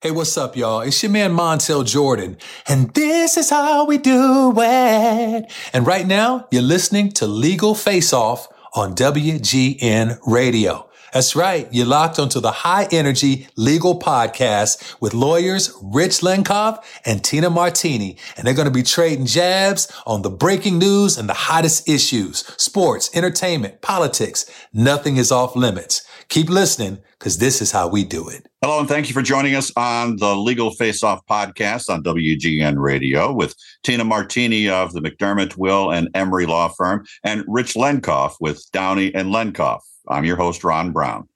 Hey, what's up, y'all? It's your man Montel Jordan, and this is how we do it. And right now, you're listening to Legal Face Off on WGN Radio. That's right. You're locked onto the high energy legal podcast with lawyers Rich Lenkov and Tina Martini. And they're going to be trading jabs on the breaking news and the hottest issues, sports, entertainment, politics. Nothing is off limits. Keep listening because this is how we do it. Hello, and thank you for joining us on the Legal Face Off podcast on WGN Radio with Tina Martini of the McDermott, Will, and Emery Law Firm and Rich Lenkov with Downey and Lenkov. I'm your host, Ron Brown.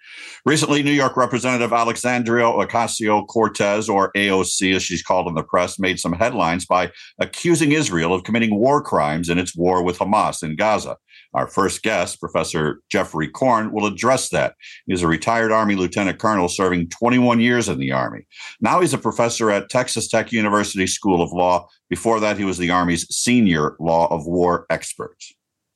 Recently, New York Representative Alexandria Ocasio Cortez, or AOC as she's called in the press, made some headlines by accusing Israel of committing war crimes in its war with Hamas in Gaza. Our first guest, Professor Geoffrey Corn, will address that. He's a retired Army lieutenant colonel serving 21 years in the Army. Now he's a professor at Texas Tech University School of Law. Before that, he was the Army's senior law of war expert.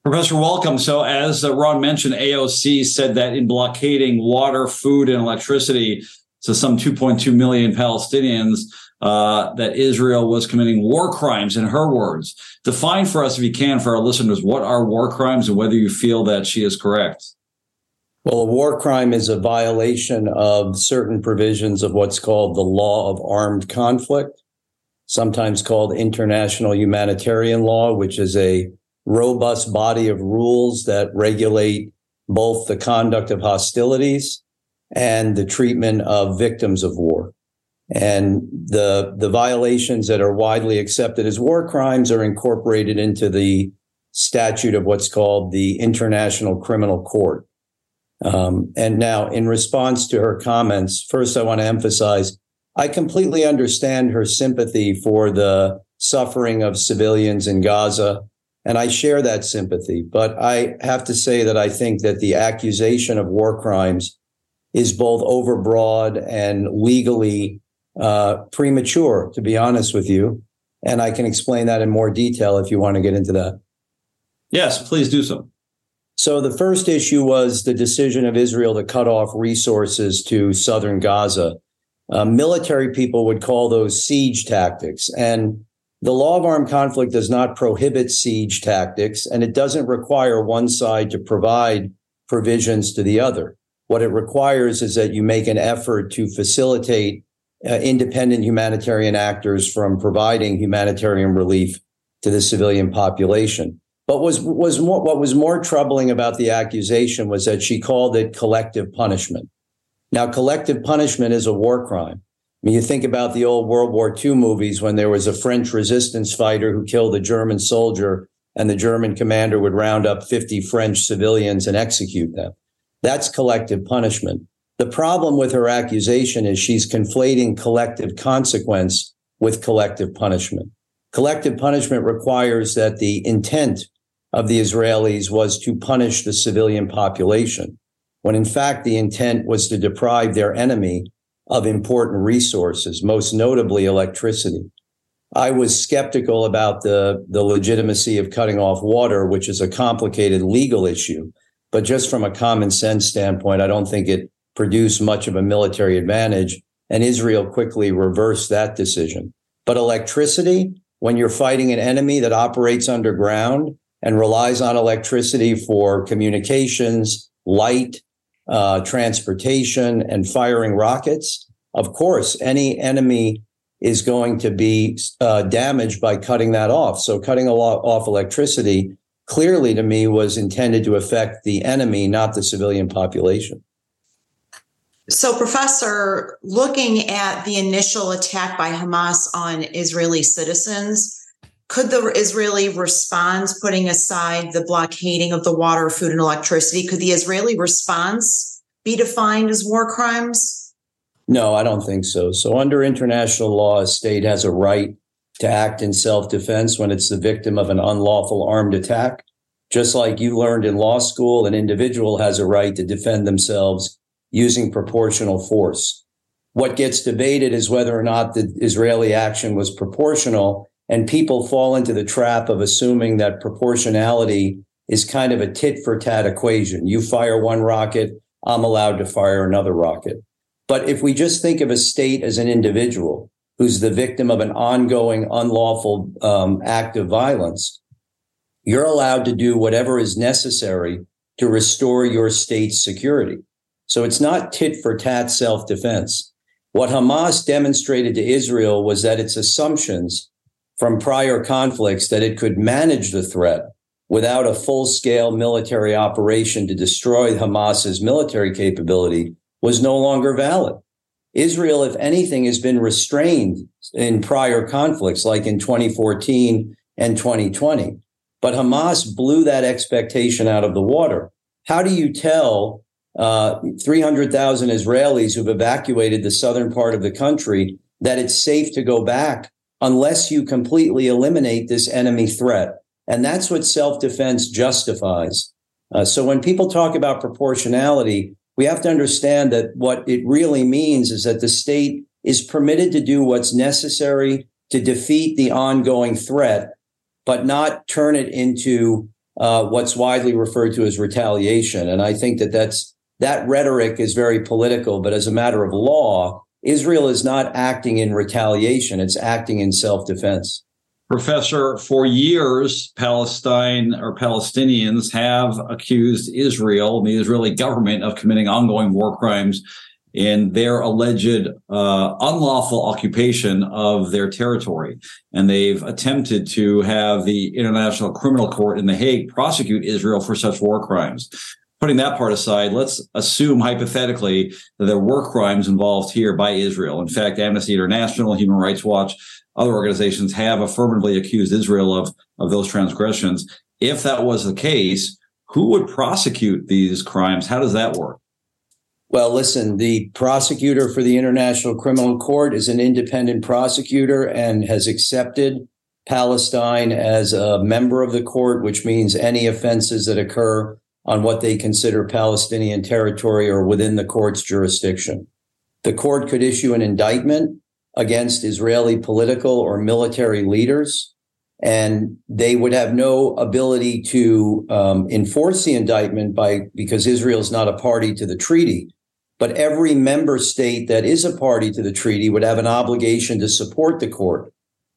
Professor, welcome. So, as uh, Ron mentioned, AOC said that in blockading water, food, and electricity to some 2.2 million Palestinians, uh, that Israel was committing war crimes, in her words. Define for us, if you can, for our listeners, what are war crimes and whether you feel that she is correct. Well, a war crime is a violation of certain provisions of what's called the law of armed conflict, sometimes called international humanitarian law, which is a robust body of rules that regulate both the conduct of hostilities and the treatment of victims of war. And the, the violations that are widely accepted as war crimes are incorporated into the statute of what's called the International Criminal Court. Um, and now, in response to her comments, first I want to emphasize I completely understand her sympathy for the suffering of civilians in Gaza and I share that sympathy. But I have to say that I think that the accusation of war crimes is both overbroad and legally uh, premature, to be honest with you. And I can explain that in more detail if you want to get into that. Yes, please do so. So the first issue was the decision of Israel to cut off resources to southern Gaza. Uh, military people would call those siege tactics. And the law of armed conflict does not prohibit siege tactics, and it doesn't require one side to provide provisions to the other. What it requires is that you make an effort to facilitate uh, independent humanitarian actors from providing humanitarian relief to the civilian population. But was was more, what was more troubling about the accusation was that she called it collective punishment. Now, collective punishment is a war crime mean, you think about the old World War II movies when there was a French resistance fighter who killed a German soldier and the German commander would round up 50 French civilians and execute them. That's collective punishment. The problem with her accusation is she's conflating collective consequence with collective punishment. Collective punishment requires that the intent of the Israelis was to punish the civilian population, when in fact the intent was to deprive their enemy of important resources, most notably electricity. I was skeptical about the, the legitimacy of cutting off water, which is a complicated legal issue. But just from a common sense standpoint, I don't think it produced much of a military advantage. And Israel quickly reversed that decision. But electricity, when you're fighting an enemy that operates underground and relies on electricity for communications, light, uh, transportation, and firing rockets, of course, any enemy is going to be uh, damaged by cutting that off. So, cutting off electricity clearly to me was intended to affect the enemy, not the civilian population. So, Professor, looking at the initial attack by Hamas on Israeli citizens, could the Israeli response, putting aside the blockading of the water, food, and electricity, could the Israeli response be defined as war crimes? No, I don't think so. So, under international law, a state has a right to act in self defense when it's the victim of an unlawful armed attack. Just like you learned in law school, an individual has a right to defend themselves using proportional force. What gets debated is whether or not the Israeli action was proportional and people fall into the trap of assuming that proportionality is kind of a tit for tat equation. You fire one rocket, I'm allowed to fire another rocket. But if we just think of a state as an individual who's the victim of an ongoing unlawful um, act of violence, you're allowed to do whatever is necessary to restore your state's security. So it's not tit for tat self defense. What Hamas demonstrated to Israel was that its assumptions from prior conflicts that it could manage the threat without a full scale military operation to destroy Hamas's military capability was no longer valid. Israel, if anything, has been restrained in prior conflicts like in 2014 and 2020. But Hamas blew that expectation out of the water. How do you tell uh, 300,000 Israelis who've evacuated the southern part of the country that it's safe to go back unless you completely eliminate this enemy threat? And that's what self defense justifies. Uh, so when people talk about proportionality, we have to understand that what it really means is that the state is permitted to do what's necessary to defeat the ongoing threat but not turn it into uh, what's widely referred to as retaliation. And I think that that's that rhetoric is very political, but as a matter of law, Israel is not acting in retaliation; it's acting in self-defense. Professor, for years, Palestine or Palestinians have accused Israel, and the Israeli government, of committing ongoing war crimes in their alleged uh, unlawful occupation of their territory. And they've attempted to have the International Criminal Court in The Hague prosecute Israel for such war crimes. Putting that part aside, let's assume hypothetically that there were crimes involved here by Israel. In fact, Amnesty International, Human Rights Watch, other organizations have affirmatively accused Israel of, of those transgressions. If that was the case, who would prosecute these crimes? How does that work? Well, listen, the prosecutor for the International Criminal Court is an independent prosecutor and has accepted Palestine as a member of the court, which means any offenses that occur on what they consider Palestinian territory or within the court's jurisdiction. The court could issue an indictment against Israeli political or military leaders, and they would have no ability to um, enforce the indictment by because Israel is not a party to the treaty. But every member state that is a party to the treaty would have an obligation to support the court,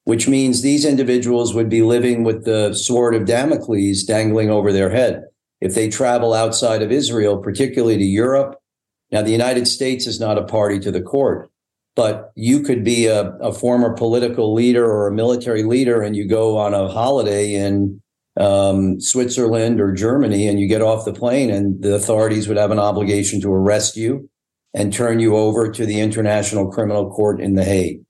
which means these individuals would be living with the sword of Damocles dangling over their head. If they travel outside of Israel, particularly to Europe, now the United States is not a party to the court, but you could be a, a former political leader or a military leader and you go on a holiday in um, Switzerland or Germany and you get off the plane and the authorities would have an obligation to arrest you and turn you over to the International Criminal Court in The Hague.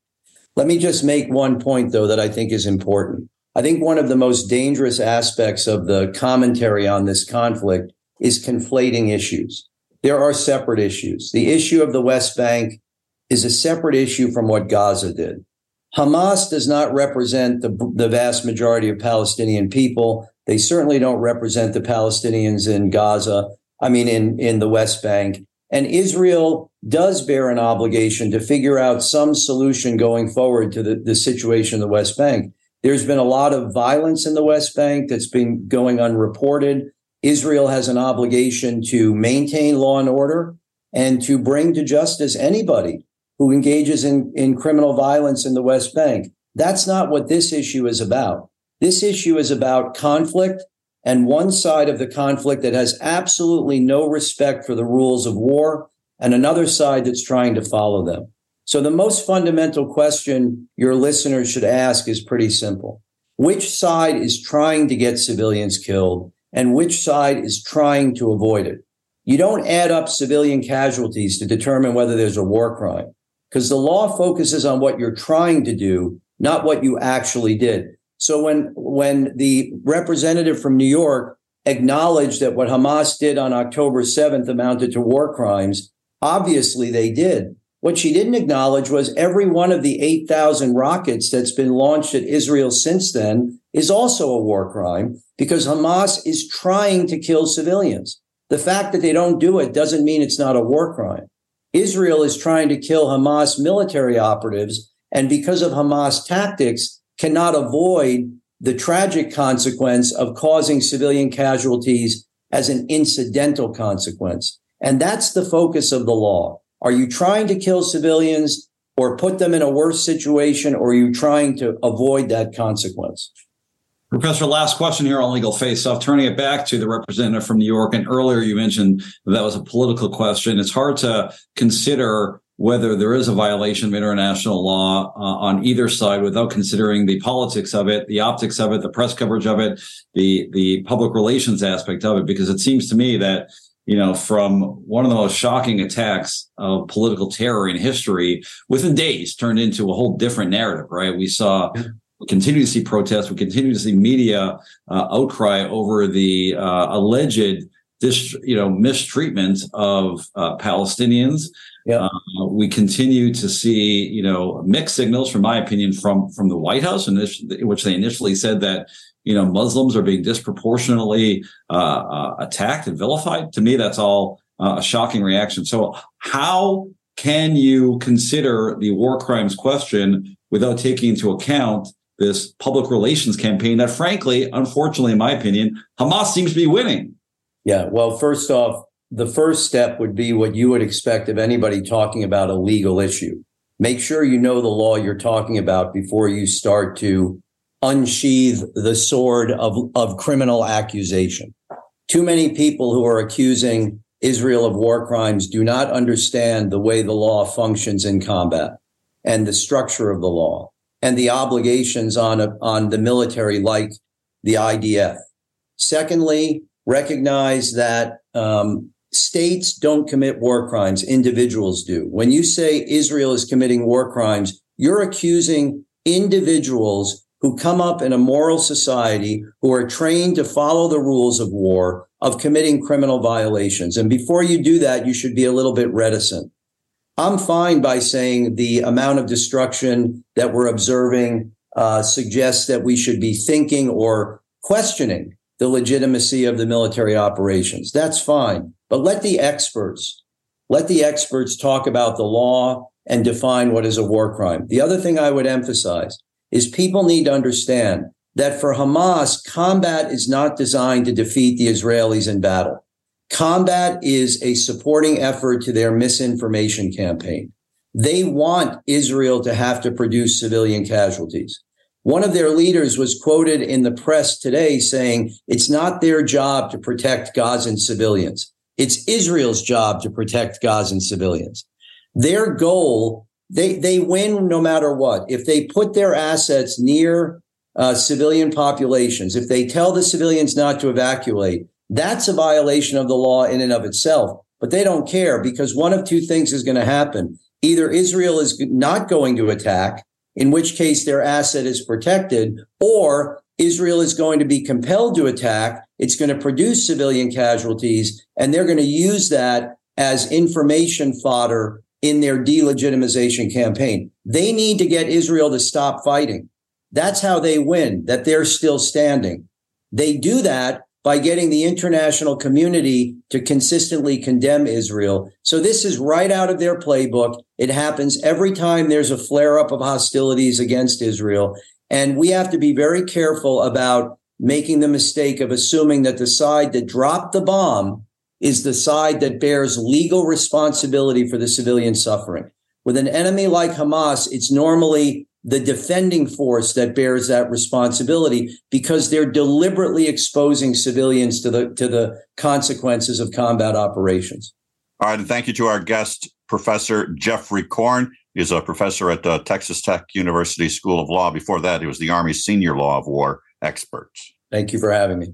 Let me just make one point, though, that I think is important. I think one of the most dangerous aspects of the commentary on this conflict is conflating issues. There are separate issues. The issue of the West Bank is a separate issue from what Gaza did. Hamas does not represent the, the vast majority of Palestinian people. They certainly don't represent the Palestinians in Gaza, I mean, in, in the West Bank. And Israel does bear an obligation to figure out some solution going forward to the, the situation in the West Bank. There's been a lot of violence in the West Bank that's been going unreported. Israel has an obligation to maintain law and order and to bring to justice anybody who engages in, in criminal violence in the West Bank. That's not what this issue is about. This issue is about conflict and one side of the conflict that has absolutely no respect for the rules of war and another side that's trying to follow them. So the most fundamental question your listeners should ask is pretty simple. Which side is trying to get civilians killed and which side is trying to avoid it? You don't add up civilian casualties to determine whether there's a war crime because the law focuses on what you're trying to do, not what you actually did. So when when the representative from New York acknowledged that what Hamas did on October 7th amounted to war crimes, obviously they did. What she didn't acknowledge was every one of the 8,000 rockets that's been launched at Israel since then is also a war crime because Hamas is trying to kill civilians. The fact that they don't do it doesn't mean it's not a war crime. Israel is trying to kill Hamas military operatives, and because of Hamas tactics, cannot avoid the tragic consequence of causing civilian casualties as an incidental consequence. And that's the focus of the law. Are you trying to kill civilians or put them in a worse situation, or are you trying to avoid that consequence? Professor, last question here on legal face off. Turning it back to the representative from New York, and earlier you mentioned that was a political question. It's hard to consider whether there is a violation of international law uh, on either side without considering the politics of it, the optics of it, the press coverage of it, the the public relations aspect of it. Because it seems to me that you know, from one of the most shocking attacks of political terror in history, within days turned into a whole different narrative. Right? We saw. We continue to see protests. We continue to see media uh, outcry over the uh, alleged this you know mistreatment of uh, Palestinians. Yeah. Uh, we continue to see you know mixed signals, from my opinion, from from the White House, in which they initially said that you know Muslims are being disproportionately uh, uh attacked and vilified. To me, that's all uh, a shocking reaction. So, how can you consider the war crimes question without taking into account this public relations campaign that, frankly, unfortunately, in my opinion, Hamas seems to be winning? Yeah. Well, first off, the first step would be what you would expect of anybody talking about a legal issue. Make sure you know the law you're talking about before you start to unsheath the sword of, of criminal accusation. Too many people who are accusing Israel of war crimes do not understand the way the law functions in combat and the structure of the law and the obligations on, a, on the military like the IDF. Secondly, recognize that um, states don't commit war crimes, individuals do. When you say Israel is committing war crimes, you're accusing individuals who come up in a moral society who are trained to follow the rules of war of committing criminal violations. And before you do that, you should be a little bit reticent. I'm fine by saying the amount of destruction that we're observing uh, suggests that we should be thinking or questioning the legitimacy of the military operations. That's fine. But let the experts, let the experts talk about the law and define what is a war crime. The other thing I would emphasize is people need to understand that for Hamas, combat is not designed to defeat the Israelis in battle. Combat is a supporting effort to their misinformation campaign. They want Israel to have to produce civilian casualties. One of their leaders was quoted in the press today saying it's not their job to protect Gazan civilians. It's Israel's job to protect Gazan civilians. Their goal, they, they win no matter what. If they put their assets near uh, civilian populations, if they tell the civilians not to evacuate, that's a violation of the law in and of itself. But they don't care because one of two things is going to happen. Either Israel is not going to attack in which case their asset is protected, or Israel is going to be compelled to attack. It's going to produce civilian casualties, and they're going to use that as information fodder in their delegitimization campaign. They need to get Israel to stop fighting. That's how they win, that they're still standing. They do that by getting the international community to consistently condemn Israel. So this is right out of their playbook. It happens every time there's a flare up of hostilities against Israel. And we have to be very careful about making the mistake of assuming that the side that dropped the bomb is the side that bears legal responsibility for the civilian suffering. With an enemy like Hamas, it's normally the defending force that bears that responsibility because they're deliberately exposing civilians to the to the consequences of combat operations. All right, and thank you to our guest, Professor Geoffrey Corn. He's a professor at the Texas Tech University School of Law. Before that, he was the Army's Senior Law of War expert. Thank you for having me.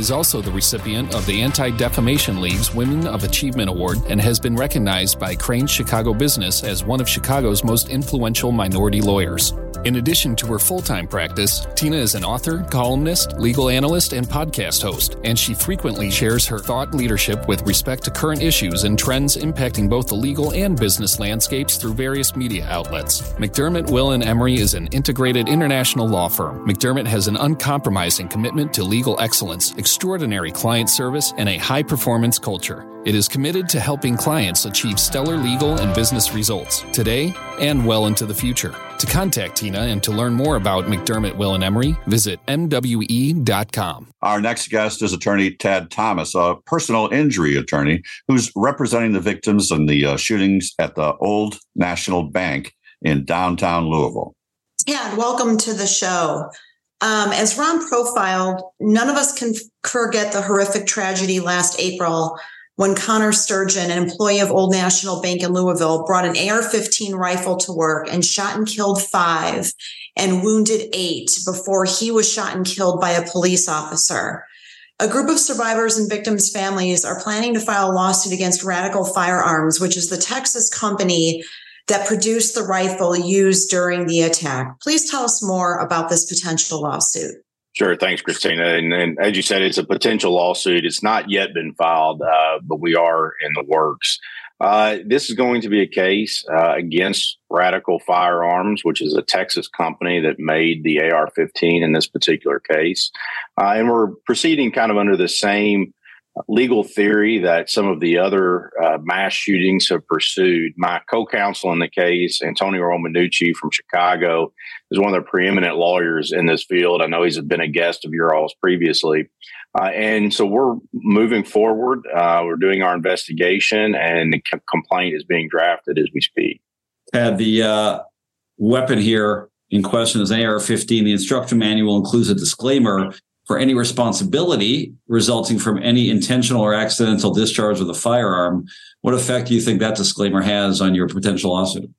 is also the recipient of the Anti Defamation League's Women of Achievement Award and has been recognized by Crain's Chicago Business as one of Chicago's most influential minority lawyers. In addition to her full time practice, Tina is an author, columnist, legal analyst, and podcast host, and she frequently shares her thought leadership with respect to current issues and trends impacting both the legal and business landscapes through various media outlets. McDermott, Will, and Emery is an integrated international law firm. McDermott has an uncompromising commitment to legal excellence, extraordinary client service, and a high performance culture. It is committed to helping clients achieve stellar legal and business results today and well into the future. To contact Tina and to learn more about McDermott, Will, and Emery, visit MWE.com. Our next guest is attorney Tad Thomas, a personal injury attorney who's representing the victims in the uh, shootings at the Old National Bank in downtown Louisville. Tad, welcome to the show. Um, as Ron profiled, none of us can forget the horrific tragedy last April when Connor Sturgeon, an employee of Old National Bank in Louisville, brought an AR 15 rifle to work and shot and killed five and wounded eight before he was shot and killed by a police officer. A group of survivors and victims' families are planning to file a lawsuit against Radical Firearms, which is the Texas company that produced the rifle used during the attack. Please tell us more about this potential lawsuit. Sure. Thanks, Christina. And, and, as you said, it's a potential lawsuit. It's not yet been filed, uh, but we are in the works. Uh, this is going to be a case uh, against Radical Firearms, which is a Texas company that made the AR 15 in this particular case. Uh, and we're proceeding kind of under the same legal theory that some of the other uh, mass shootings have pursued. My co-counsel in the case, Antonio Romanucci from Chicago, is one of the preeminent lawyers in this field. I know he's been a guest of your all's previously. Uh, and so we're moving forward. Uh, we're doing our investigation, and the c- complaint is being drafted as we speak. Had the uh, weapon here in question is AR-15. The instruction manual includes a disclaimer for any responsibility resulting from any intentional or accidental discharge of the firearm. What effect do you think that disclaimer has on your potential lawsuit?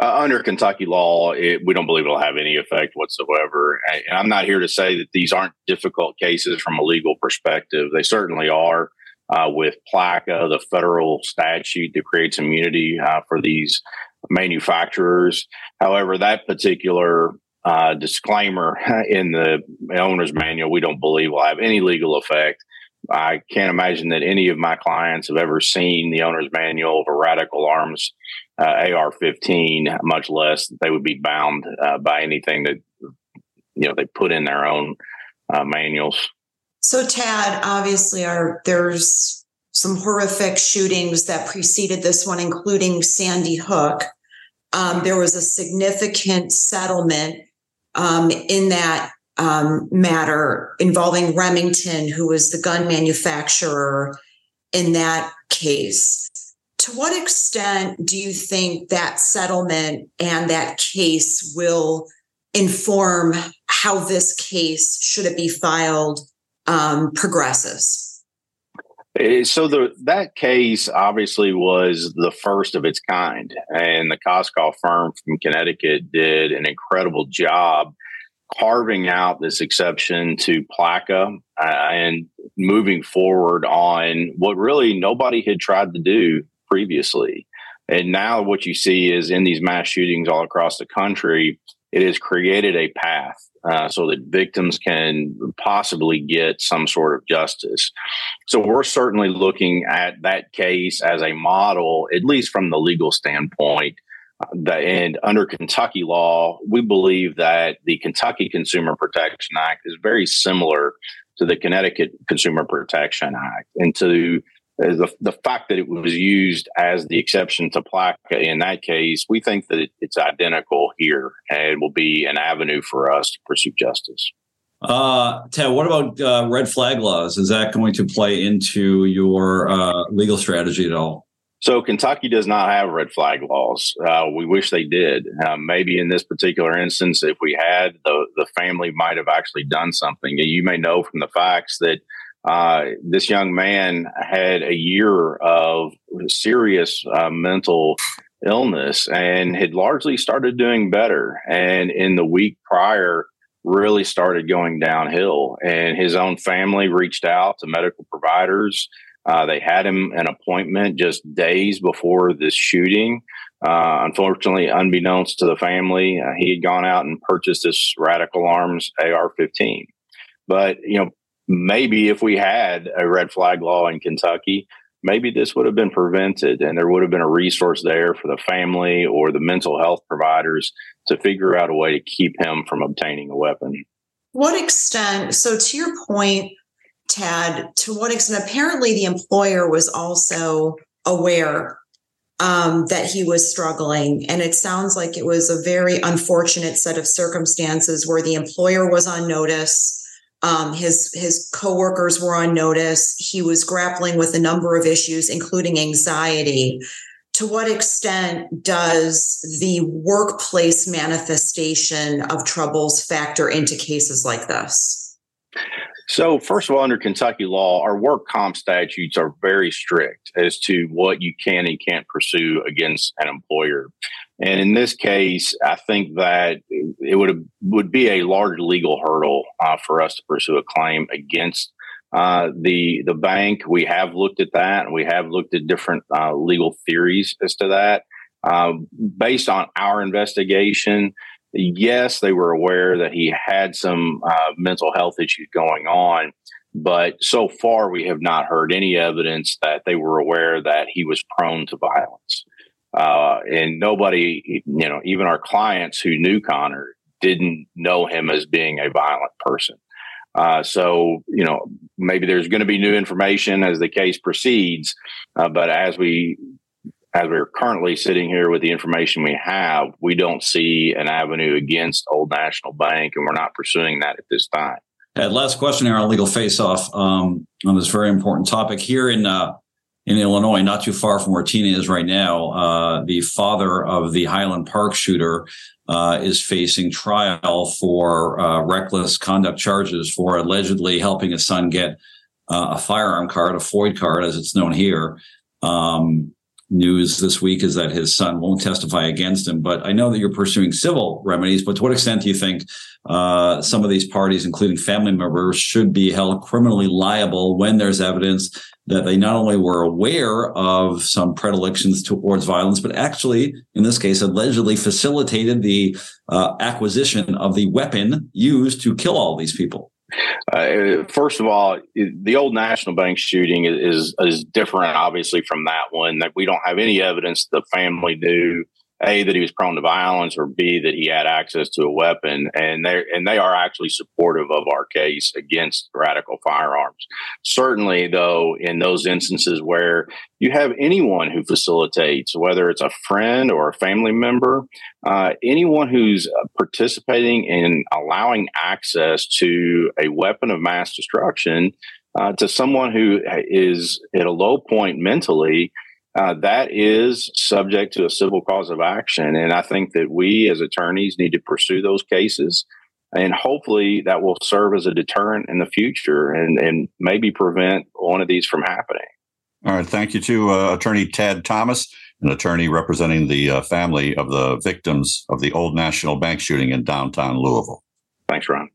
Uh, under Kentucky law, it, we don't believe it'll have any effect whatsoever. And I'm not here to say that these aren't difficult cases from a legal perspective. They certainly are. Uh, with PLCAA, the federal statute that creates immunity uh, for these manufacturers. However, that particular uh, disclaimer in the owner's manual we don't believe will have any legal effect. I can't imagine that any of my clients have ever seen the owner's manual of a Radical Arms uh, AR-15, much less that they would be bound uh, by anything that you know they put in their own uh, manuals. So, Tad, obviously, there's some horrific shootings that preceded this one, including Sandy Hook. Um, there was a significant settlement um, in that um, matter involving Remington, who was the gun manufacturer in that case. To what extent do you think that settlement and that case will inform how this case, should it be filed, um, progresses? Eh, so the that case obviously was the first of its kind, and the Koskoff firm from Connecticut did an incredible job carving out this exception to PLCAA uh, and moving forward on what really nobody had tried to do previously. And now what you see is in these mass shootings all across the country, it has created a path uh, so that victims can possibly get some sort of justice. So we're certainly looking at that case as a model, at least from the legal standpoint, and under Kentucky law, we believe that the Kentucky Consumer Protection Act is very similar to the Connecticut Consumer Protection Act, and to uh, the, the fact that it was used as the exception to PLCAA in that case, we think that it, it's identical here and will be an avenue for us to pursue justice. Uh, Ted, what about uh, red flag laws? Is that going to play into your uh, legal strategy at all? So Kentucky does not have red flag laws. Uh, we wish they did. Uh, maybe in this particular instance, if we had, the the family might have actually done something. You may know from the facts that uh, this young man had a year of serious uh, mental illness and had largely started doing better. And in the week prior, really started going downhill. And his own family reached out to medical providers uh, they had him an appointment just days before this shooting. Uh, unfortunately, unbeknownst to the family, uh, he had gone out and purchased this Radical Arms AR-15. But you know, maybe if we had a red flag law in Kentucky, maybe this would have been prevented, and there would have been a resource there for the family or the mental health providers to figure out a way to keep him from obtaining a weapon. What extent? So, to your point, Tad, to what extent? Apparently, the employer was also aware um, that he was struggling. And it sounds like it was a very unfortunate set of circumstances where the employer was on notice. Um, his his coworkers were on notice. He was grappling with a number of issues, including anxiety. To what extent does the workplace manifestation of troubles factor into cases like this? So, first of all, under Kentucky law, our work comp statutes are very strict as to what you can and can't pursue against an employer. And in this case, I think that it would would be a large legal hurdle uh, for us to pursue a claim against uh, the the bank. We have looked at that, and we have looked at different uh, legal theories as to that. Uh, based on our investigation, yes, they were aware that he had some uh, mental health issues going on, but so far we have not heard any evidence that they were aware that he was prone to violence. Uh, and nobody, you know, even our clients who knew Connor didn't know him as being a violent person. Uh, so, you know, maybe there's going to be new information as the case proceeds. Uh, but as we as we're currently sitting here with the information we have, we don't see an avenue against Old National Bank, and we're not pursuing that at this time. And last question here on legal face-off um, on this very important topic here in uh, in Illinois, not too far from where Tina is right now. Uh, the father of the Highland Park shooter uh, is facing trial for uh, reckless conduct charges for allegedly helping his son get uh, a firearm card, a FOID card, as it's known here. Um, news this week is that his son won't testify against him. But I know that you're pursuing civil remedies. But to what extent do you think uh, some of these parties, including family members, should be held criminally liable when there's evidence that they not only were aware of some predilections towards violence, but actually, in this case, allegedly facilitated the uh, acquisition of the weapon used to kill all these people? Uh, first of all, the old National Bank shooting is is different, obviously, from that one. That we don't have any evidence the family knew a that he was prone to violence or b that he had access to a weapon. And they and they are actually supportive of our case against radical firearms. Certainly though in those instances where you have anyone who facilitates whether it's a friend or a family member uh, anyone who's participating in allowing access to a weapon of mass destruction uh, to someone who is at a low point mentally uh, that is subject to a civil cause of action. And I think that we as attorneys need to pursue those cases. And hopefully that will serve as a deterrent in the future and, and maybe prevent one of these from happening. All right. Thank you to uh, Attorney Tad Thomas, an attorney representing the uh, family of the victims of the Old National Bank shooting in downtown Louisville. Thanks, Ron.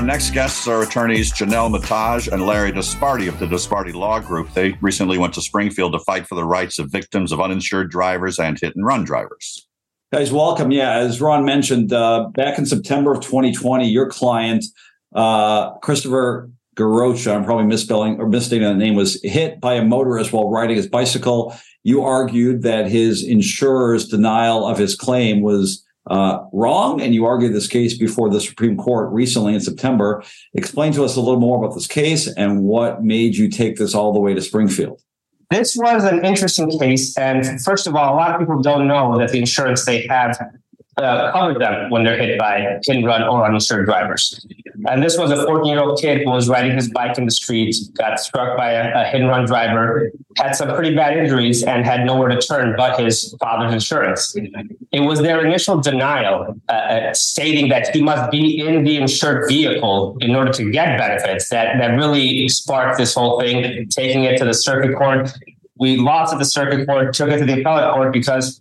Our next guests are attorneys Jonel Metaj and Larry Disparti of the Disparti Law Group. They recently went to Springfield to fight for the rights of victims of uninsured drivers and hit and run drivers. Guys, welcome. Yeah, as Ron mentioned, uh, back in September of 2020, your client, uh, Christopher Garocha, I'm probably misspelling or misstating the name, was hit by a motorist while riding his bicycle. You argued that his insurer's denial of his claim was uh, wrong, and you argued this case before the Supreme Court recently in September. Explain to us a little more about this case and what made you take this all the way to Springfield. This was an interesting case. And first of all, a lot of people don't know that the insurance they have uh, cover them when they're hit by and run or uninsured drivers. And this was a 14 year old kid who was riding his bike in the street, got struck by a, a, hit and run driver, had some pretty bad injuries, and had nowhere to turn but his father's insurance. It was their initial denial, uh, uh stating that he must be in the insured vehicle in order to get benefits, that, that really sparked this whole thing, taking it to the circuit court. We lost at the circuit court, took it to the appellate court because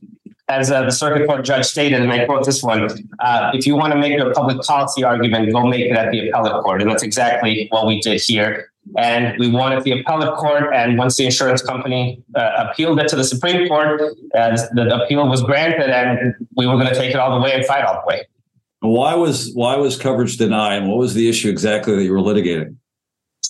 as uh, the circuit court judge stated, and I quote this one: uh, "If you want to make a public policy argument, go make it at the appellate court." And that's exactly what we did here. And we won at the appellate court. And once the insurance company uh, appealed it to the Supreme Court, the appeal was granted, and we were going to take it all the way and fight all the way. Why was why was coverage denied? And what was the issue exactly that you were litigating?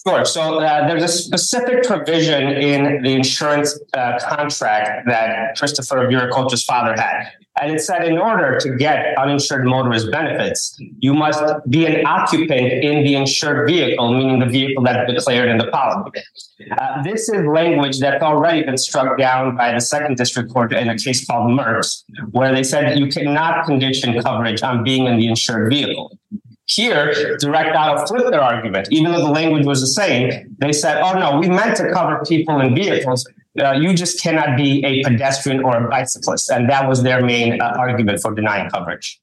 Sure. So uh, there's a specific provision in the insurance uh, contract that Christopher Viracocha's father had. And it said in order to get uninsured motorist benefits, you must be an occupant in the insured vehicle, meaning the vehicle that's declared in the policy. Uh, this is language that's already been struck down by the second district court in a case called Merx, where they said you cannot condition coverage on being in the insured vehicle. Here, Direct Auto flipped their argument. Even though the language was the same, they said, oh no, we meant to cover people in vehicles. Uh, you just cannot be a pedestrian or a bicyclist. And that was their main uh, argument for denying coverage.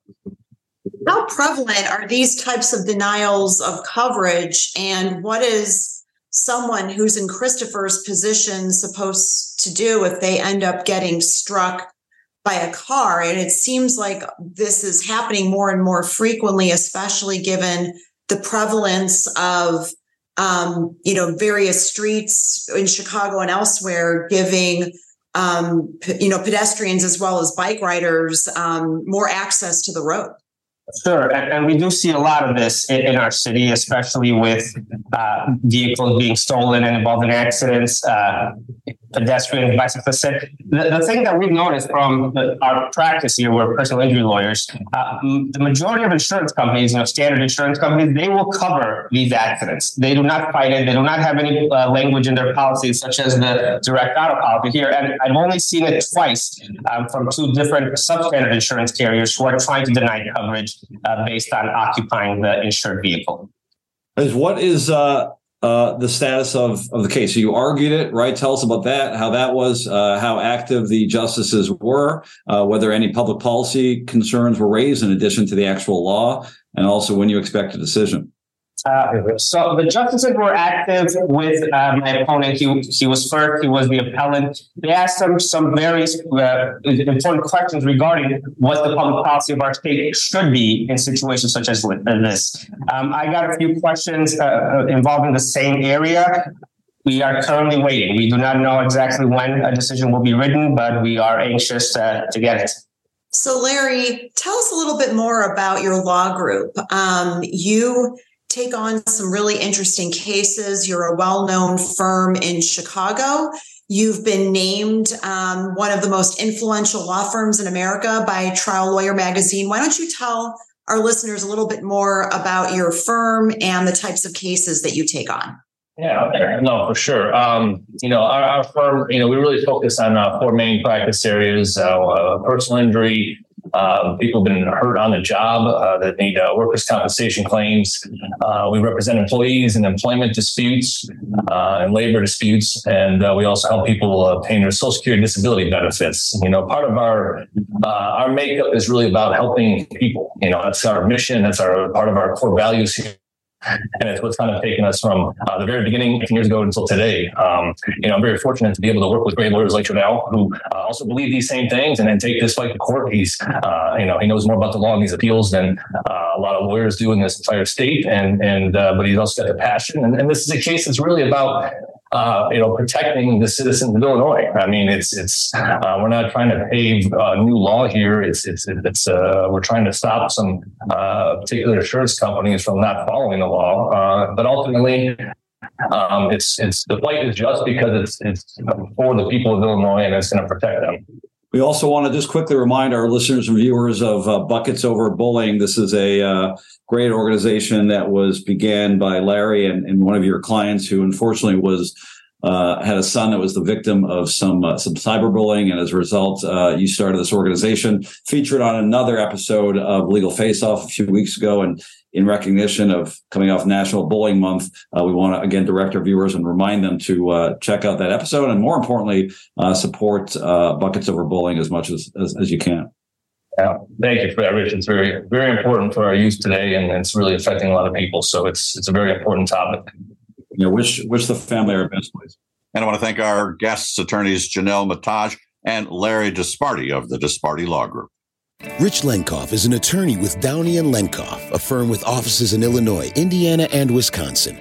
How prevalent are these types of denials of coverage? And what is someone who's in Christopher's position supposed to do if they end up getting struck by a car. And it seems like this is happening more and more frequently, especially given the prevalence of um, you know various streets in Chicago and elsewhere giving um, you know pedestrians as well as bike riders um, more access to the road. Sure, and, and, we do see a lot of this in, in our city, especially with uh, vehicles being stolen and involved in accidents. Uh, pedestrian bicyclists. The, the thing that we've noticed from the, our practice here, we're personal injury lawyers, uh, the majority of insurance companies, you know, standard insurance companies, they will cover these accidents. They do not fight it. They do not have any uh, language in their policies, such as the direct auto policy here. And I've only seen it twice um, from two different substandard insurance carriers who are trying to deny coverage uh, based on occupying the insured vehicle. Is what is uh, uh, the status of, of the case. So you argued it, right? Tell us about that, how that was, uh, how active the justices were, uh, whether any public policy concerns were raised in addition to the actual law, and also when you expect a decision. Uh, so the justices were active with uh, my opponent. He, he was first. He was the appellant. They asked him some very uh, important questions regarding what the public policy of our state should be in situations such as this. Um, I got a few questions uh, uh, involving the same area. We are currently waiting. We do not know exactly when a decision will be written, but we are anxious to get it. So, Larry, tell us a little bit more about your law group. Um, you take on some really interesting cases. You're a well known firm in Chicago. You've been named um, one of the most influential law firms in America by Trial Lawyer Magazine. Why don't you tell our listeners a little bit more about your firm and the types of cases that you take on? Yeah, no, for sure. Um, you know, our, our, firm, you know, we really focus on uh, four main practice areas: uh, personal injury, uh, people have been hurt on the job uh, that need uh, workers' compensation claims. Uh, we represent employees in employment disputes uh, and labor disputes, and uh, we also help people obtain their Social Security disability benefits. You know, part of our our makeup is really about helping people. You know, that's our mission. That's our part of our core values here and it's what's kind of taken us from uh, the very beginning, 15 years ago until today. Um, you know, I'm very fortunate to be able to work with great lawyers like Jonel, who uh, also believe these same things and then take this fight to court. He's, uh, you know, he knows more about the law and these appeals than uh, a lot of lawyers do in this entire state. And, and, uh, but he's also got the passion. And, and this is a case that's really about uh, you know, protecting the citizens of Illinois. I mean, it's it's uh, we're not trying to pave a new law here. It's it's it's uh, we're trying to stop some uh, particular insurance companies from not following the law. Uh, but ultimately, um, it's it's the fight is just because it's it's for the people of Illinois and it's going to protect them. We also want to just quickly remind our listeners and viewers of uh, Buckets Over Bullying. This is a uh, great organization that was began by Larry and, and, one of your clients who unfortunately was uh, had a son that was the victim of some uh, some cyberbullying, and as a result, uh, you started this organization. Featured on another episode of Legal Face Off a few weeks ago, and in recognition of coming off National Bullying Month, uh, we want to again direct our viewers and remind them to uh, check out that episode, and more importantly, uh, support uh, Buckets Over Bullying as much as, as, as you can. Yeah, thank you for that, Rich. It's very very important for our youth today, and it's really affecting a lot of people. So it's it's a very important topic. Yeah, wish wish the family our best, please. And I want to thank our guests, attorneys Jonel Metaj and Larry Disparti of the Disparti Law Group. Rich Lenkov is an attorney with Downey and Lenkov, a firm with offices in Illinois, Indiana, and Wisconsin.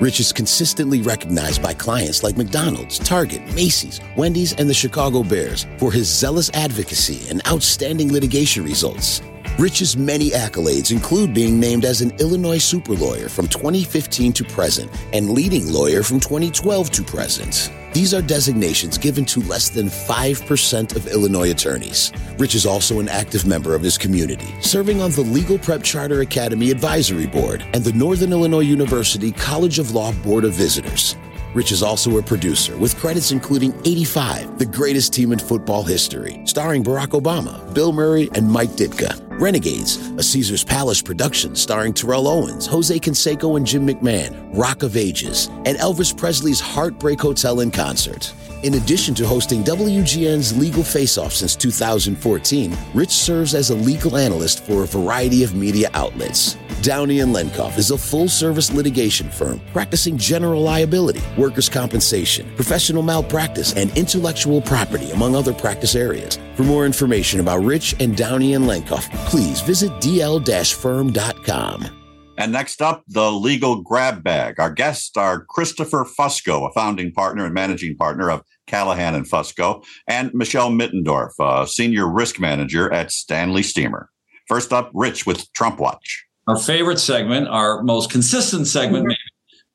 Rich is consistently recognized by clients like McDonald's, Target, Macy's, Wendy's, and the Chicago Bears for his zealous advocacy and outstanding litigation results. Rich's many accolades include being named as an Illinois super lawyer from 2015 to present and leading lawyer from 2012 to present. These are designations given to less than 5% of Illinois attorneys. Rich is also an active member of his community, serving on the Legal Prep Charter Academy Advisory Board and the Northern Illinois University College of Law Board of Visitors. Rich is also a producer with credits including 85, the greatest team in football history, starring Barack Obama, Bill Murray, and Mike Ditka. Renegades, a Caesar's Palace production starring Terrell Owens, Jose Canseco, and Jim McMahon, Rock of Ages, and Elvis Presley's Heartbreak Hotel in concert. In addition to hosting WGN's Legal Face Off since 2014, Rich serves as a legal analyst for a variety of media outlets. Downey and Lenkov is a full service litigation firm practicing general liability, workers' compensation, professional malpractice, and intellectual property, among other practice areas. For more information about Rich and Downey and Lenkov, please visit dl firm.com. And next up, the legal grab bag. Our guests are Christopher Fusco, a founding partner and managing partner of Callahan and Fusco, and Michelle Middendorf, a senior risk manager at Stanley Steemer. First up, Rich with Trump Watch. Our favorite segment, our most consistent segment, maybe.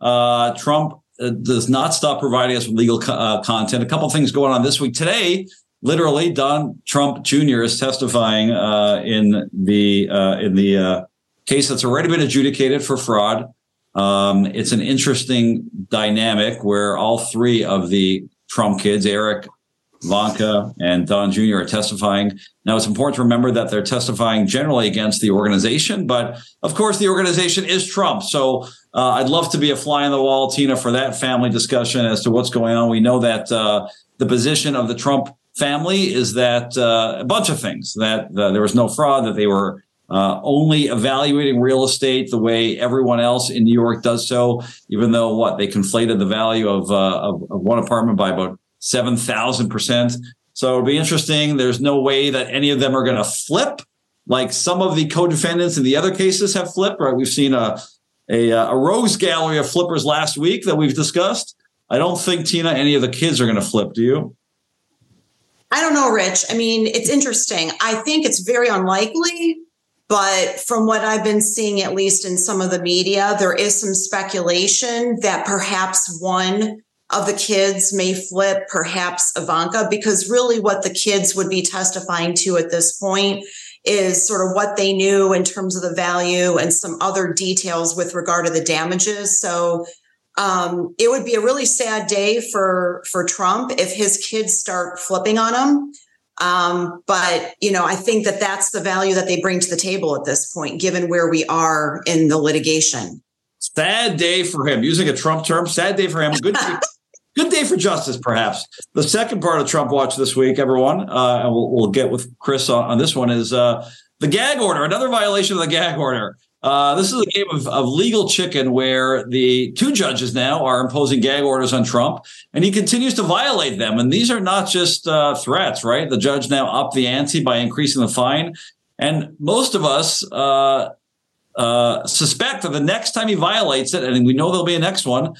Uh, Trump uh, does not stop providing us with legal co- uh, content. A couple things going on this week. Today, literally, Don Trump Jr. is testifying uh, in the uh, in the uh, case that's already been adjudicated for fraud. Um, it's an interesting dynamic where all three of the Trump kids, Eric, Ivanka, and Don Jr. are testifying. Now, it's important to remember that they're testifying generally against the organization, but of course, the organization is Trump. So uh, I'd love to be a fly on the wall, Tina, for that family discussion as to what's going on. We know that uh, the position of the Trump family is that uh, a bunch of things that uh, there was no fraud, that they were uh, only evaluating real estate the way everyone else in New York does so, even though what they conflated the value of, uh, of, of one apartment by about 7,000%. So it'll be interesting. There's no way that any of them are going to flip like some of the co-defendants in the other cases have flipped, right? We've seen a, a, a rogues gallery of flippers last week that we've discussed. I don't think, Tina, any of the kids are going to flip. Do you? I don't know, Rich. I mean, it's interesting. I think it's very unlikely, but from what I've been seeing, at least in some of the media, there is some speculation that perhaps one of the kids may flip, perhaps Ivanka, because really what the kids would be testifying to at this point is sort of what they knew in terms of the value and some other details with regard to the damages. So um, it would be a really sad day for for Trump if his kids start flipping on him. Um, but you know, I think that that's the value that they bring to the table at this point, given where we are in the litigation. Sad day for him. Using a Trump term, sad day for him. Good day, good day for justice, perhaps. The second part of Trump Watch this week, everyone, uh, and we'll, we'll, get with Chris on, on this one, is uh, the gag order. Another violation of the gag order. Uh, this is a game of, of, legal chicken where the two judges now are imposing gag orders on Trump, and he continues to violate them. And these are not just uh, threats, right? The judge now upped the ante by increasing the fine. And most of us uh, uh suspect that the next time he violates it, and we know there'll be a next one,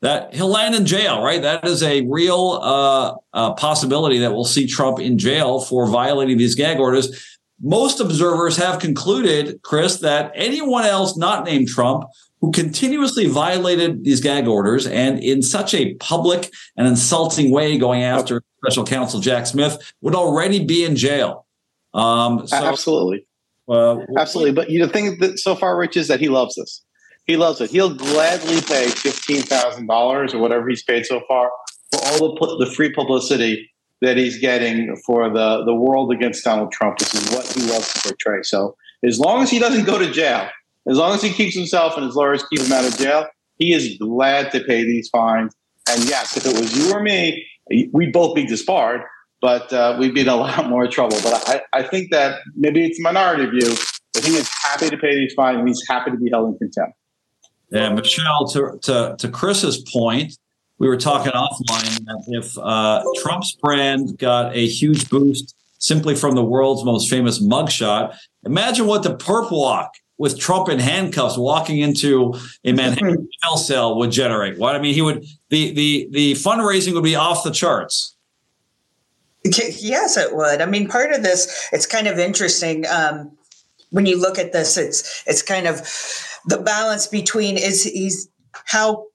that he'll land in jail, right? That is a real uh, possibility that we'll see Trump in jail for violating these gag orders most observers have concluded, Chris, that anyone else not named Trump who continuously violated these gag orders and in such a public and insulting way going after special counsel Jack Smith would already be in jail. Um, so, Absolutely. Uh, Absolutely. But you know, the thing that so far, Rich, is that he loves this. He loves it. He'll gladly pay $15,000 or whatever he's paid so far for all the, the free publicity that he's getting for the, the world against Donald Trump, This is what he loves to portray. So as long as he doesn't go to jail, as long as he keeps himself and his lawyers keep him out of jail, he is glad to pay these fines. And yes, if it was you or me, we'd both be disbarred, but uh, we'd be in a lot more trouble. But I, I think that maybe it's a minority view, but he is happy to pay these fines and he's happy to be held in contempt. Yeah, Michelle, to, to, to Chris's point, we were talking offline that if uh, Trump's brand got a huge boost simply from the world's most famous mugshot, imagine what the perp walk with Trump in handcuffs walking into a Manhattan jail cell would generate. What I mean, he would the the the fundraising would be off the charts. Yes, it would. I mean, part of this, it's kind of interesting. Um, when you look at this, it's it's kind of the balance between is he's how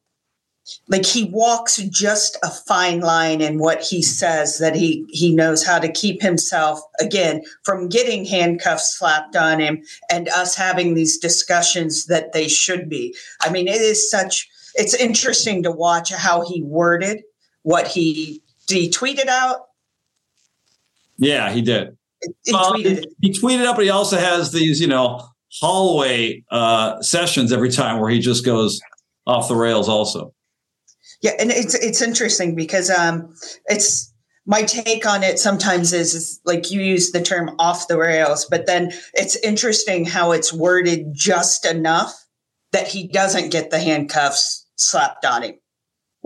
like he walks just a fine line in what he says that he he knows how to keep himself again from getting handcuffs slapped on him and us having these discussions that they should be. I mean it is such it's interesting to watch how he worded what he he tweeted out. Yeah he did. He, tweeted, he tweeted up but he also has these you know hallway uh sessions every time where he just goes off the rails also yeah, and it's it's interesting because um, it's my take on it sometimes is, is, like you use the term off the rails, but then it's interesting how it's worded just enough that he doesn't get the handcuffs slapped on him.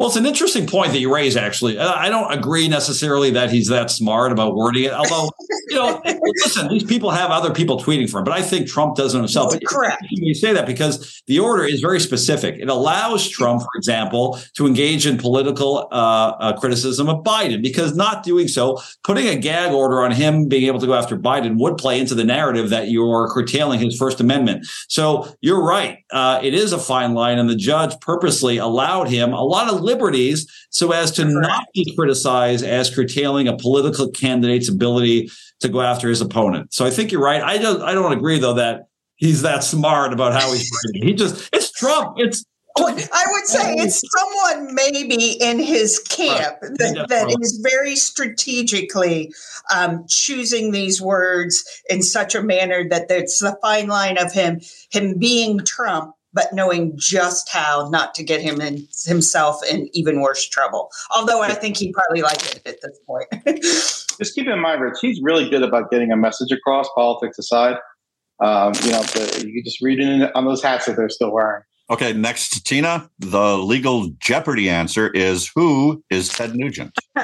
Well, it's an interesting point that you raise, actually. I don't agree necessarily that he's that smart about wording it. Although, you know, listen, these people have other people tweeting for him, but I think Trump does it himself. But correct. You say that because the order is very specific. It allows Trump, for example, to engage in political uh, uh, criticism of Biden because not doing so, putting a gag order on him being able to go after Biden would play into the narrative that you're curtailing his First Amendment. So you're right. Uh, it is a fine line, and the judge purposely allowed him a lot of liberties so as to not be criticized as curtailing a political candidate's ability to go after his opponent. So I think you're right. I don't I don't agree though that he's that smart about how he's writing. He just it's Trump. It's I would say it's someone maybe in his camp that, that is very strategically um, choosing these words in such a manner that it's the fine line of him him being Trump but knowing just how not to get him in himself in even worse trouble. Although I think he probably liked it at this point. just keep in mind, Rich, he's really good about getting a message across, politics aside. Um, you know, the, you can just read it on those hats that they're still wearing. Okay, next, Tina. The legal Jeopardy answer is who is Ted Nugent?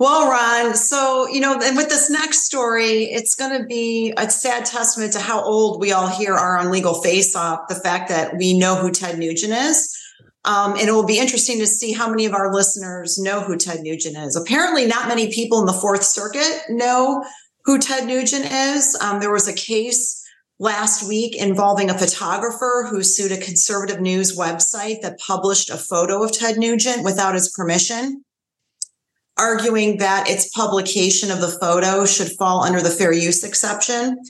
well, Ron, so, you know, and with this next story, it's going to be a sad testament to how old we all here are on legal face off, the fact that we know who Ted Nugent is. Um, and it will be interesting to see how many of our listeners know who Ted Nugent is. Apparently, not many people in the Fourth Circuit know who Ted Nugent is. Um, there was a case last week involving a photographer who sued a conservative news website that published a photo of Ted Nugent without his permission arguing that its publication of the photo should fall under the fair use exception.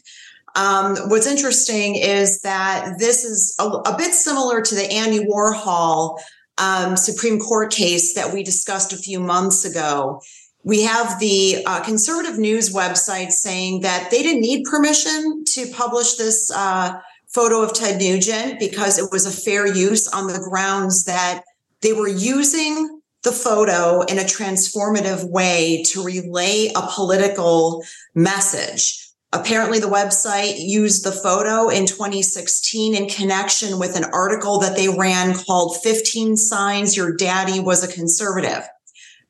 Um, what's interesting is that this is a, a, bit similar to the Andy Warhol um, Supreme Court case that we discussed a few months ago. We have the uh, conservative news website saying that they didn't need permission to publish this uh, photo of Ted Nugent because it was a fair use on the grounds that they were using the photo in a transformative way to relay a political message. Apparently, the website used the photo in 2016 in connection with an article that they ran called 15 Signs Your Daddy Was a Conservative.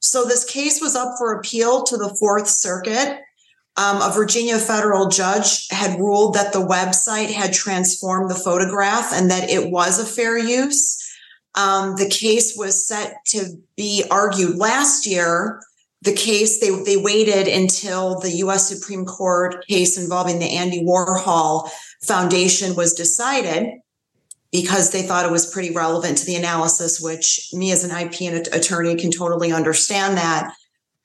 So, this case was up for appeal to the Fourth Circuit. Um, a Virginia federal judge had ruled that the website had transformed the photograph and that it was a fair use. Um, the case was set to be argued last year. The case, they, they waited until the US Supreme Court case involving the Andy Warhol Foundation was decided because they thought it was pretty relevant to the analysis, which me as an IP attorney can totally understand that.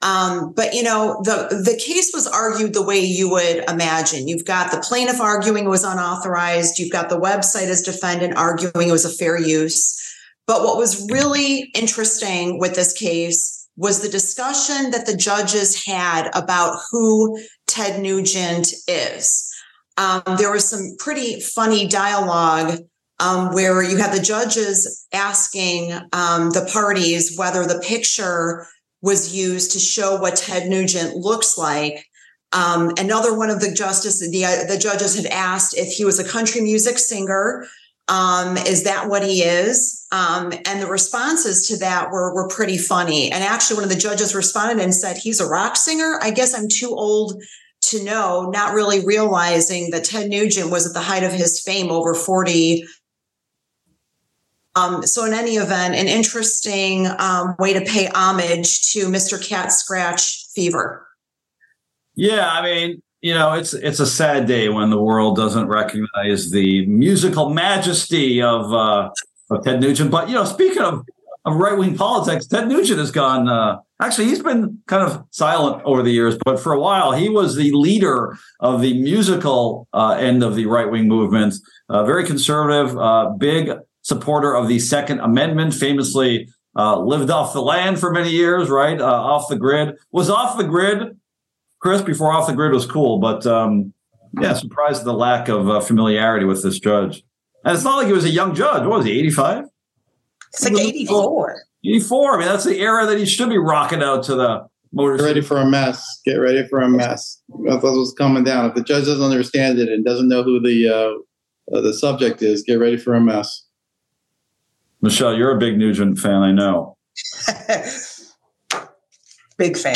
Um, but you know, the the case was argued the way you would imagine. You've got the plaintiff arguing it was unauthorized. You've got the website as defendant arguing it was a fair use. But what was really interesting with this case was the discussion that the judges had about who Ted Nugent is. Um, there was some pretty funny dialogue um, where you had the judges asking um, the parties whether the picture was used to show what Ted Nugent looks like. Um, another one of the justices, the, uh, the judges had asked if he was a country music singer Um, is that what he is? Um, and the responses to that were were pretty funny. And actually, one of the judges responded and said, "He's a rock singer." I guess I'm too old to know, not really realizing that Ted Nugent was at the height of his fame over 40 um, so, in any event, an interesting um, way to pay homage to Mr. Cat Scratch Fever. Yeah, I mean, you know, it's it's a sad day when the world doesn't recognize the musical majesty of uh, of Ted Nugent. But you know, speaking of of right wing politics, Ted Nugent has gone. Uh, actually, he's been kind of silent over the years, but for a while, he was the leader of the musical uh, end of the right wing movement. Uh, very conservative, uh, big supporter of the Second Amendment, famously uh, lived off the land for many years, right? Uh, off the grid. Was off the grid, Chris, before off the grid was cool. But um, yeah, surprised at the lack of uh, familiarity with this judge. And it's not like he was a young judge. What was he, 85? It's like 84. 84. I mean, that's the era that he should be rocking out to the motor. Get ready for a mess. Get ready for a mess. That's what's coming down. If the judge doesn't understand it and doesn't know who the uh, uh, the subject is, get ready for a mess. Michelle, you're a big Nugent fan, I know. big fan.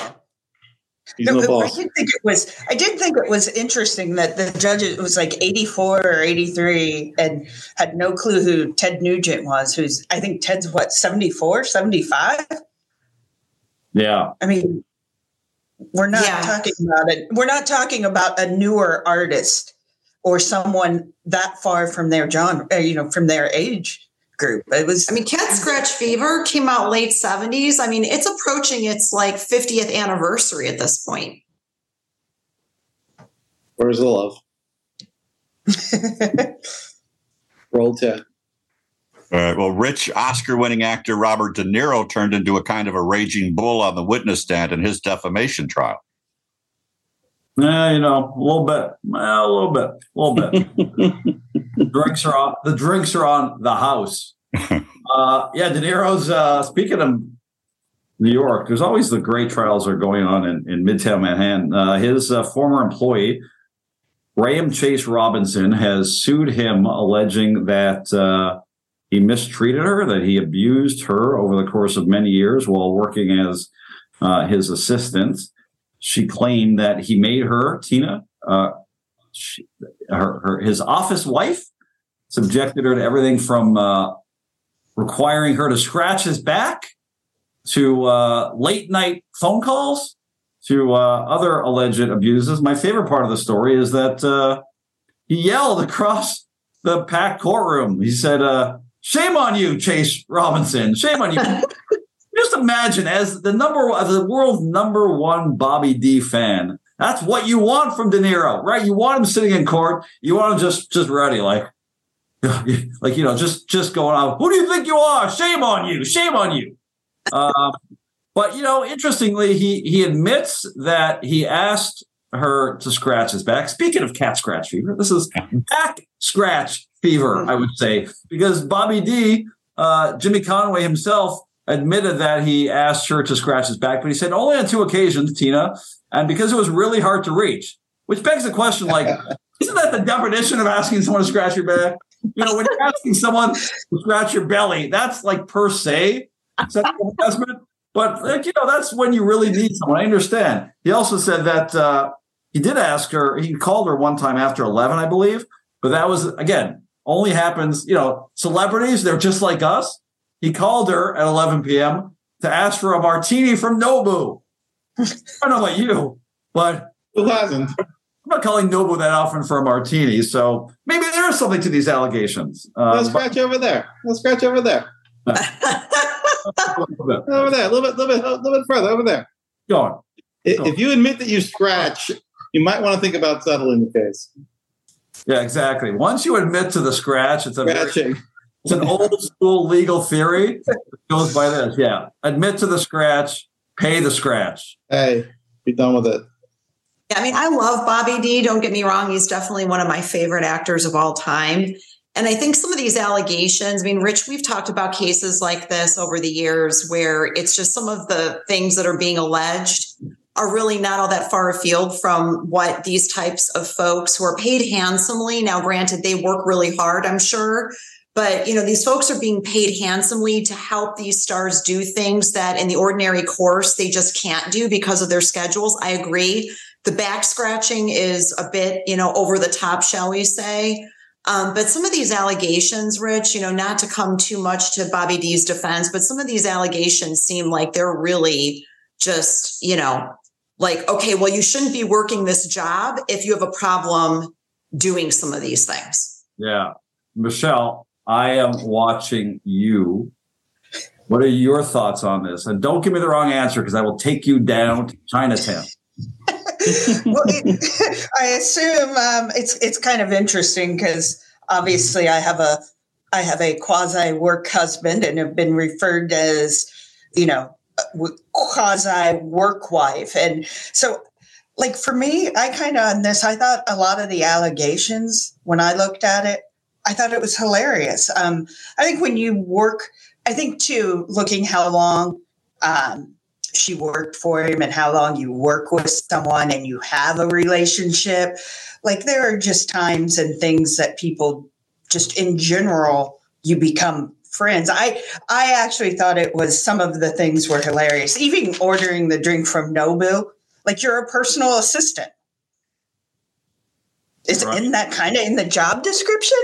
No, I did think it was. I did think it was interesting that the judge was like 84 or 83 and had no clue who Ted Nugent was. Who's I think Ted's what 74, 75. Yeah. I mean, we're not yeah. talking about it. We're not talking about a newer artist or someone that far from their genre, uh, you know, from their age group. It was. I mean, Cat Scratch Fever came out late seventies. I mean, it's approaching its like fiftieth anniversary at this point. Where's the love? Roll ten. All right. Well, rich Oscar-winning actor Robert De Niro turned into a kind of a raging bull on the witness stand in his defamation trial. Yeah, you know, a little bit, a little bit, a little bit. the drinks are on. The drinks are on the house. uh, yeah, De Niro's. Uh, speaking of New York, there's always the great trials are going on in, in Midtown Manhattan. Uh, his uh, former employee, Graham Chase Robinson, has sued him, alleging that uh, he mistreated her, that he abused her over the course of many years while working as uh, his assistant. She claimed that he made her, Tina, uh, she, her, her, his office wife subjected her to everything from uh, requiring her to scratch his back to uh, late night phone calls to uh, other alleged abuses. My favorite part of the story is that uh, he yelled across the packed courtroom. He said, uh, "Shame on you, Chase Robinson! Shame on you." Just imagine, as the number, as the world's number one Bobby D fan, that's what you want from De Niro, right? You want him sitting in court. You want him just just ready, like, like you know, just just going on. Who do you think you are? Shame on you! Shame on you! Um, but you know, interestingly, he he admits that he asked her to scratch his back. Speaking of cat scratch fever, this is back scratch fever, I would say, because Bobby D, uh, Jimmy Conway himself admitted that he asked her to scratch his back, but he said only on two occasions, Tina, and because it was really hard to reach, which begs the question like, isn't that the definition of asking someone to scratch your back? You know, when you're asking someone to scratch your belly, that's like per se sexual harassment. But like, you know, that's when you really need someone. I understand. He also said that uh, he did ask her, he called her one time after 11, I believe. But that was, again, only happens, you know, celebrities, they're just like us. He called her at 11 p.m. to ask for a martini from Nobu. I don't know about you, but who hasn't? I'm not calling Nobu that often for a martini, so maybe there is something to these allegations. Um, Let's scratch but, over there. Let's scratch over there. over there, a little bit, little bit, a little bit further over there. Go on. If, if you admit that you scratch, you might want to think about settling the case. Yeah, exactly. Once you admit to the scratch, it's a Scratching. Very, it's an old school legal theory. It goes by this. Yeah. Admit to the scratch, pay the scratch. Hey, be done with it. Yeah, I mean, I love Bobby D. Don't get me wrong. He's definitely one of my favorite actors of all time. And I think some of these allegations, I mean, Rich, we've talked about cases like this over the years where it's just some of the things that are being alleged are really not all that far afield from what these types of folks who are paid handsomely. Now, granted, they work really hard, I'm sure, but you know these folks are being paid handsomely to help these stars do things that in the ordinary course they just can't do because of their schedules i agree the back scratching is a bit you know over the top shall we say um, but some of these allegations, Rich, you know, not to come too much to Bobby D's defense, but some of these allegations seem like they're really just, you know, like, okay, well, you shouldn't be working this job if you have a problem doing some of these things. Yeah. Michelle, I am watching you. What are your thoughts on this? And don't give me the wrong answer because I will take you down to Chinatown. well, it, I assume um, it's it's kind of interesting because obviously I have a I have a quasi work husband and have been referred as you know quasi work wife, and so like for me, I kind of on this I thought a lot of the allegations when I looked at it, I thought it was hilarious. Um, I think when you work, I think too, looking how long. Um, she worked for him and how long you work with someone and you have a relationship. Like there are just times and things that people just in general you become friends. I I actually thought it was some of the things were hilarious. Even ordering the drink from Nobu, like you're a personal assistant. Is right. in that kind of in the job description?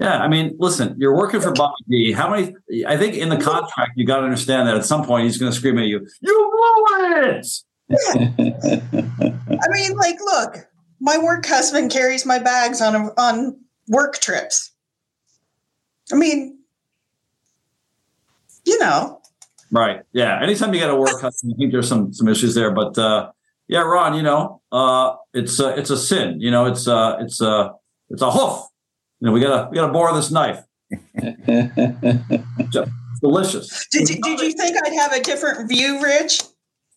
Yeah, I mean, listen, you're working for Bobby D. How many? I think in the contract, you got to understand that at some point he's going to scream at you, "You blew it!" Yeah. I mean, like, look, my work husband carries my bags on on work trips. I mean, you know. Right. Yeah. Anytime you got to work husband, I think there's some some issues there, but uh, yeah, Ron, you know, uh, it's uh, it's a sin. You know, it's uh, it's a uh, it's a hoof you know, we gotta we gotta borrow this knife. delicious. Did you, did you think I'd have a different view, Rich?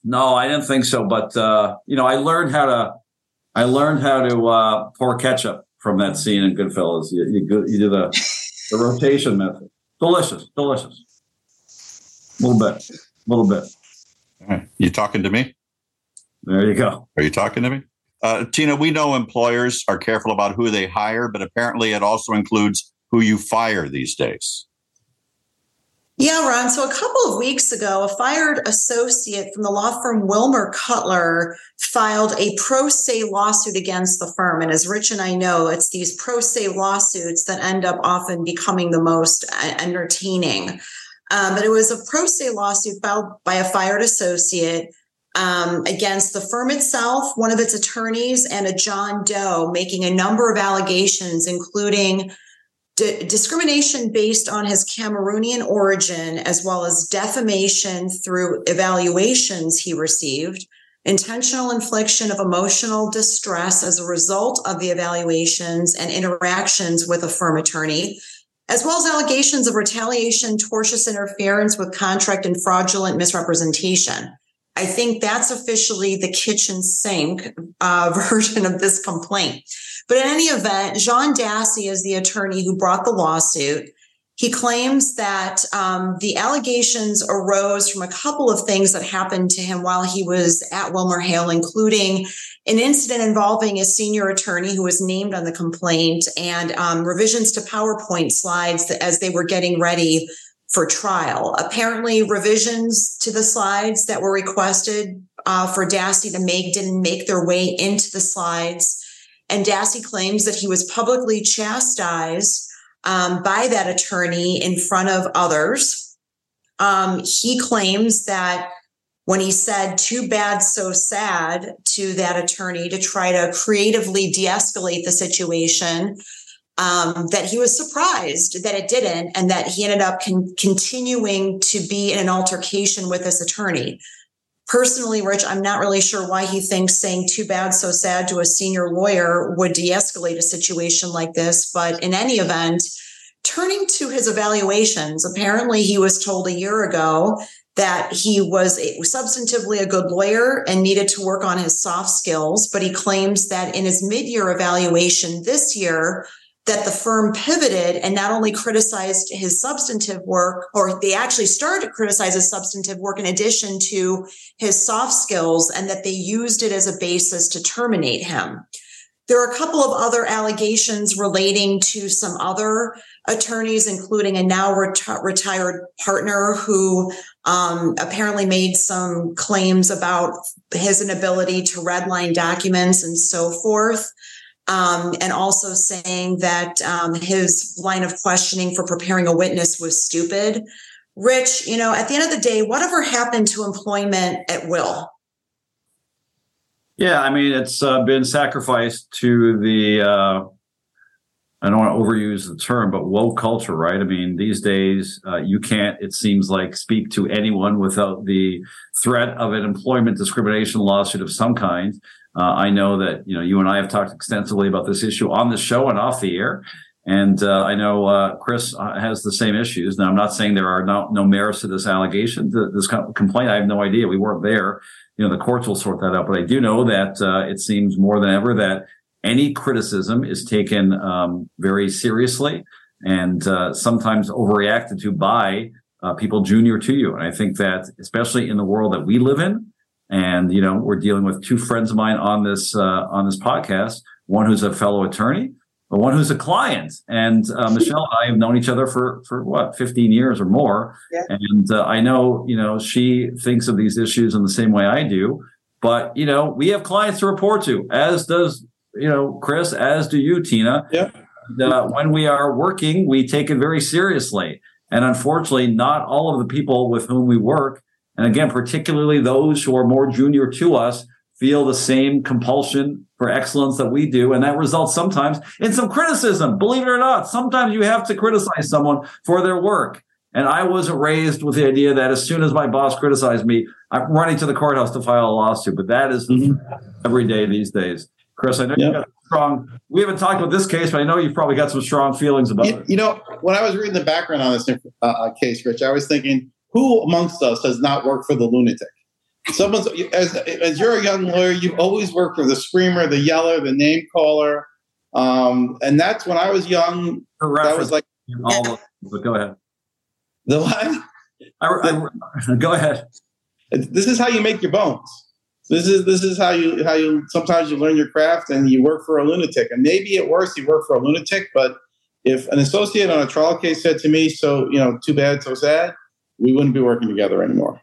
No, I didn't think so. But uh, you know, I learned how to I learned how to uh, pour ketchup from that scene in Goodfellas. You, you, you do the the rotation method. Delicious, delicious. A little bit, a little bit. You talking to me? There you go. Are you talking to me? Uh, Tina, we know employers are careful about who they hire, but apparently it also includes who you fire these days. Yeah, Ron. So a couple of weeks ago, a fired associate from the law firm Wilmer Cutler filed a pro se lawsuit against the firm. And as Rich and I know, it's these pro se lawsuits that end up often becoming the most uh, entertaining. Um, but it was a pro se lawsuit filed by a fired associate um, against the firm itself, one of its attorneys, and a John Doe, making a number of allegations, including d- discrimination based on his Cameroonian origin, as well as defamation through evaluations he received, intentional infliction of emotional distress as a result of the evaluations and interactions with a firm attorney. As well as allegations of retaliation, tortious interference with contract, and fraudulent misrepresentation. I think that's officially the kitchen sink uh, version of this complaint. But in any event, Jean Dassey is the attorney who brought the lawsuit. He claims that um, the allegations arose from a couple of things that happened to him while he was at Wilmer Hale, including an incident involving a senior attorney who was named on the complaint and um, revisions to PowerPoint slides as they were getting ready for trial. Apparently, revisions to the slides that were requested uh, for Dassey to make didn't make their way into the slides. And Dassey claims that he was publicly chastised um, by that attorney in front of others. Um, he claims that when he said too bad, so sad to that attorney to try to creatively de escalate the situation, um, that he was surprised that it didn't, and that he ended up con- continuing to be in an altercation with this attorney. Personally, Rich, I'm not really sure why he thinks saying too bad, so sad to a senior lawyer would de escalate a situation like this. But in any event, turning to his evaluations, apparently he was told a year ago that he was a, substantively a good lawyer and needed to work on his soft skills. But he claims that in his mid year evaluation this year, that the firm pivoted and not only criticized his substantive work, or they actually started to criticize his substantive work in addition to his soft skills, and that they used it as a basis to terminate him. there are a couple of other allegations relating to some other attorneys, including a now reti- retired partner who um, apparently made some claims about his inability to redline documents and so forth. Um, and also saying that um, his line of questioning for preparing a witness was stupid. Rich, you know, at the end of the day, whatever happened to employment at will? Yeah, I mean, it's uh, been sacrificed to the, uh, I don't want to overuse the term, but woke culture, right? I mean, these days, uh, you can't, it seems like, speak to anyone without the threat of an employment discrimination lawsuit of some kind. Uh, I know that, you know, you and I have talked extensively about this issue on the show and off the air. And uh, I know uh, Chris has the same issues. Now, I'm not saying there are no, no merits to this allegation, to this complaint. I have no idea. We weren't there you know, the courts will sort that out. But I do know that uh, it seems more than ever that any criticism is taken um, very seriously and uh, sometimes overreacted to by uh, people junior to you. And I think that, especially in the world that we live in, and you know, we're dealing with two friends of mine on this uh, on this podcast. One who's a fellow attorney, but one who's a client. And uh, Michelle and I have known each other for for what 15 years or more. Yeah. And uh, I know you know she thinks of these issues in the same way I do. But you know we have clients to report to, as does you know Chris, as do you, Tina. Yeah. And, uh, when we are working, we take it very seriously. And unfortunately, not all of the people with whom we work, and again, particularly those who are more junior to us, feel the same compulsion for excellence that we do. And that results sometimes in some criticism. Believe it or not, sometimes you have to criticize someone for their work. And I wasn't raised with the idea that as soon as my boss criticized me, I'm running to the courthouse to file a lawsuit. But that is mm-hmm. every day these days. Chris, I know yep. you got strong. We haven't talked about this case, but I know you've probably got some strong feelings about you, it. You know, when I was reading the background on this uh, case, Rich, I was thinking, who amongst us has not worked for the lunatic? someone's as, as you're a young lawyer, you've always worked for the screamer, the yeller, the name caller, um, and that's when I was young. That was like all. But go ahead. The what? I, I, go ahead. This is how you make your bones. This is this is how you how you sometimes you learn your craft and you work for a lunatic. And maybe at worst you work for a lunatic, but if an associate on a trial case said to me, "So you know, too bad, so sad," we wouldn't be working together anymore.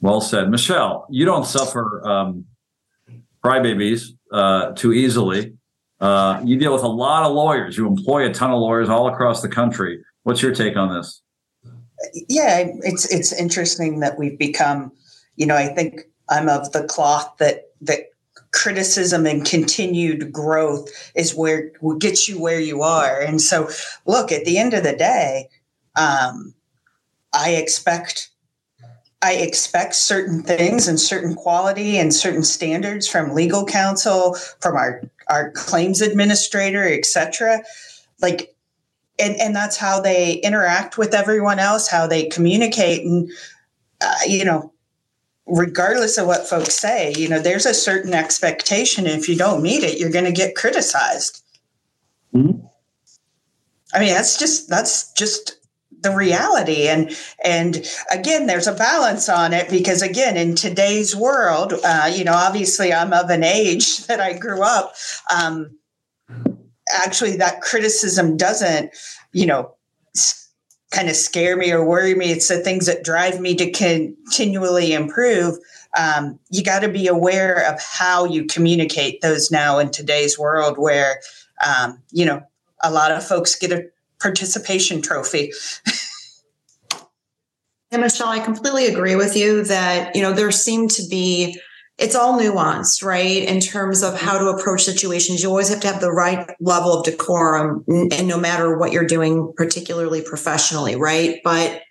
Well said, Michelle. You don't suffer um, crybabies uh, too easily. Uh, you deal with a lot of lawyers. You employ a ton of lawyers all across the country. What's your take on this? Yeah, it's it's interesting that we've become. You know, I think I'm of the cloth that that criticism and continued growth is where gets you where you are. And so, look, at the end of the day, um, I expect I expect certain things and certain quality and certain standards from legal counsel, from our our claims administrator, etc. Like, and and that's how they interact with everyone else, how they communicate, and uh, you know, regardless of what folks say, you know, there's a certain expectation. If you don't meet it, you're going to get criticized. Mm-hmm. I mean, that's just that's just the reality. And and again there's a balance on it because again in today's world uh, you know obviously i'm of an age that i grew up um, actually that criticism doesn't you know kind of scare me or worry me. It's the things that drive me to continually improve. Um, you got to be aware of how you communicate those now in today's world where um, you know a lot of folks get a participation trophy. and Michelle, I completely agree with you that, you know, there seem to be it's all nuanced, right? In terms of how to approach situations, you always have to have the right level of decorum, and no matter what you're doing, particularly professionally, right? But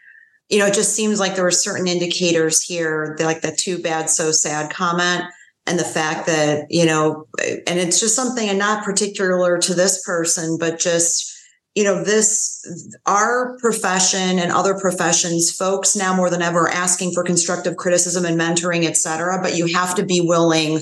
you know, it just seems like there are certain indicators here, like the too bad, so sad comment, and the fact that you know, and it's just something, and not particular to this person, but just you know this our profession and other professions folks now more than ever are asking for constructive criticism and mentoring et cetera but you have to be willing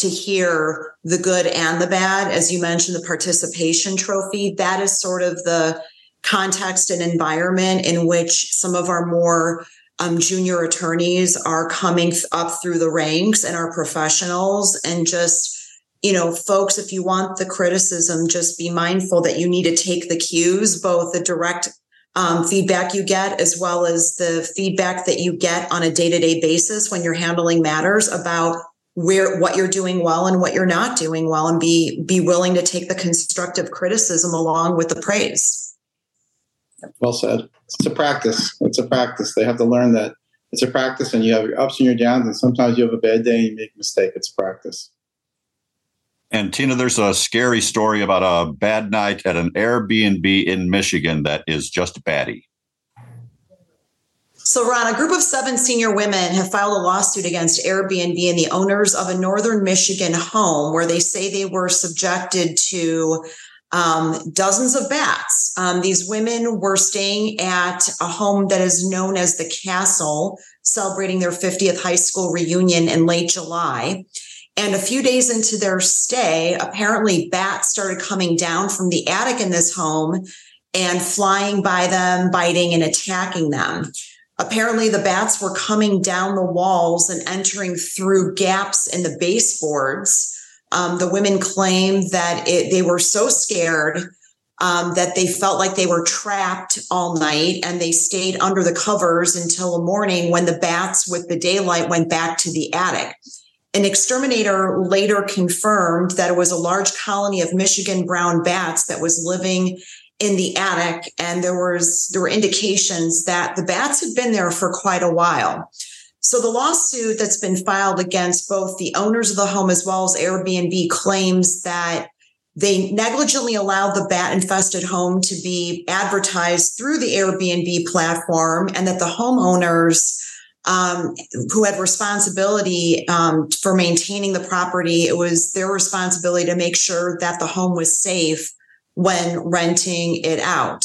to hear the good and the bad. As you mentioned the participation trophy that is sort of the context and environment in which some of our more um, junior attorneys are coming up through the ranks and are professionals and just you know, folks, if you want the criticism, just be mindful that you need to take the cues, both the direct um, feedback you get as well as the feedback that you get on a day-to-day basis when you're handling matters about where what you're doing well and what you're not doing well and be be willing to take the constructive criticism along with the praise. Well said. It's a practice. It's a practice. They have to learn that. It's a practice and you have your ups and your downs and sometimes you have a bad day and you make a mistake. It's practice and Tina, there's a scary story about a bad night at an Airbnb in Michigan that is just batty. So, Ron, a group of seven senior women have filed a lawsuit against Airbnb and the owners of a northern Michigan home where they say they were subjected to um, dozens of bats. Um, these women were staying at a home that is known as the Castle, celebrating their 50th high school reunion in late July. And a few days into their stay, apparently bats started coming down from the attic in this home and flying by them, biting and attacking them. Apparently, the bats were coming down the walls and entering through gaps in the baseboards. Um, the women claimed that it, they were so scared um, that they felt like they were trapped all night and they stayed under the covers until the morning when the bats with the daylight went back to the attic. An exterminator later confirmed that it was a large colony of Michigan brown bats that was living in the attic and there was there were indications that the bats had been there for quite a while. So the lawsuit that's been filed against both the owners of the home as well as Airbnb claims that they negligently allowed the bat infested home to be advertised through the Airbnb platform and that the homeowners um, who had responsibility um, for maintaining the property. It was their responsibility to make sure that the home was safe when renting it out.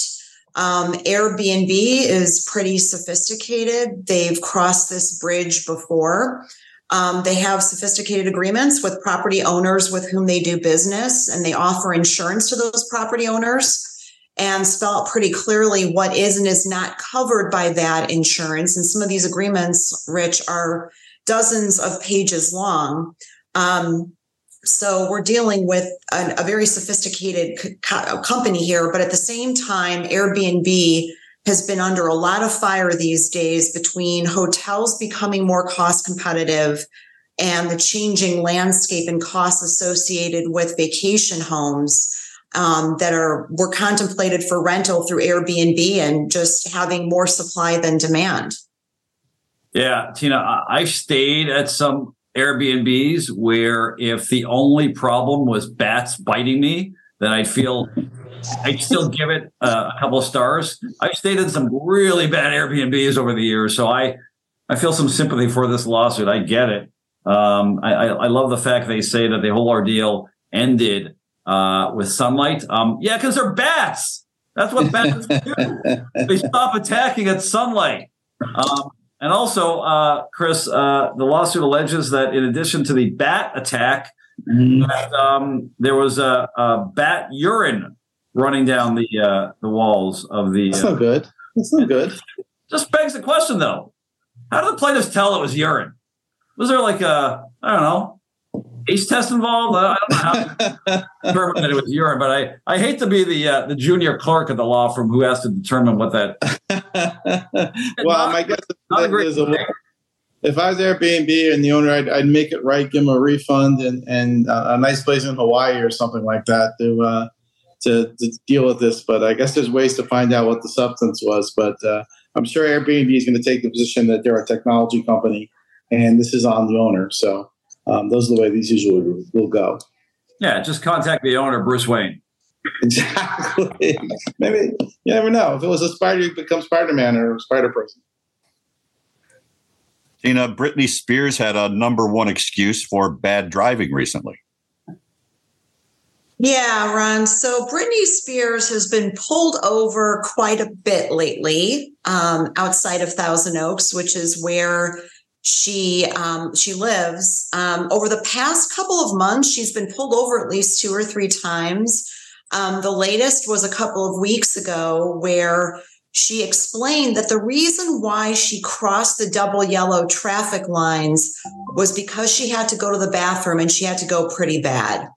Um, Airbnb is pretty sophisticated. They've crossed this bridge before. Um, they have sophisticated agreements with property owners with whom they do business, and they offer insurance to those property owners and spell pretty clearly what is and is not covered by that insurance. And some of these agreements, Rich, are dozens of pages long. Um, so we're dealing with a, a very sophisticated co- company here, but at the same time, Airbnb has been under a lot of fire these days between hotels becoming more cost competitive and the changing landscape and costs associated with vacation homes um, that are were contemplated for rental through Airbnb and just having more supply than demand. Yeah, Tina, I stayed at some Airbnbs where if the only problem was bats biting me, then I feel I'd still give it a couple of stars. I've stayed in some really bad Airbnbs over the years, so I I feel some sympathy for this lawsuit. I get it. Um, I, I, love the fact they say that the whole ordeal ended uh, with sunlight. Um, yeah, because they're bats. That's what bats do. They stop attacking at sunlight. Um, and also, uh, Chris, uh, the lawsuit alleges that in addition to the bat attack, mm-hmm. that, um, there was a, a, bat urine running down the uh, the walls of the. That's not good. That's not good. Just begs the question, though: How did the plaintiffs tell it was urine? Was there like a I don't know taste test involved? I don't know how to determine that it was urine, but I, I hate to be the uh, the junior clerk at the law firm who has to determine what that. well, my guess is, a, if I was Airbnb and the owner, I'd, I'd make it right, give him a refund and and uh, a nice place in Hawaii or something like that to uh, to to deal with this. But I guess there's ways to find out what the substance was. But uh, I'm sure Airbnb is going to take the position that they're a technology company and this is on the owner. So um, those are the way these usually will go. Yeah, just contact the owner, Bruce Wayne. Exactly. Maybe you never know. If it was a spider, you become Spider Man or Spider Person. Tina, Britney Spears had a number one excuse for bad driving recently. Yeah, Ron. So Britney Spears has been pulled over quite a bit lately um, outside of Thousand Oaks, which is where she um, she lives. Um, over the past couple of months, she's been pulled over at least two or three times. Um, the latest was a couple of weeks ago where she explained that the reason why she crossed the double yellow traffic lines was because she had to go to the bathroom and she had to go pretty bad.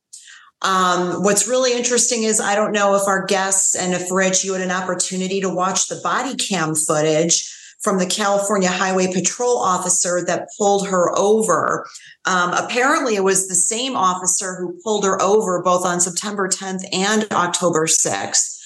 Um, what's really interesting is I don't know if our guests and if Rich, you had an opportunity to watch the body cam footage from the California Highway Patrol officer that pulled her over. Um, apparently, it was the same officer who pulled her over both on September 10th and October 6th.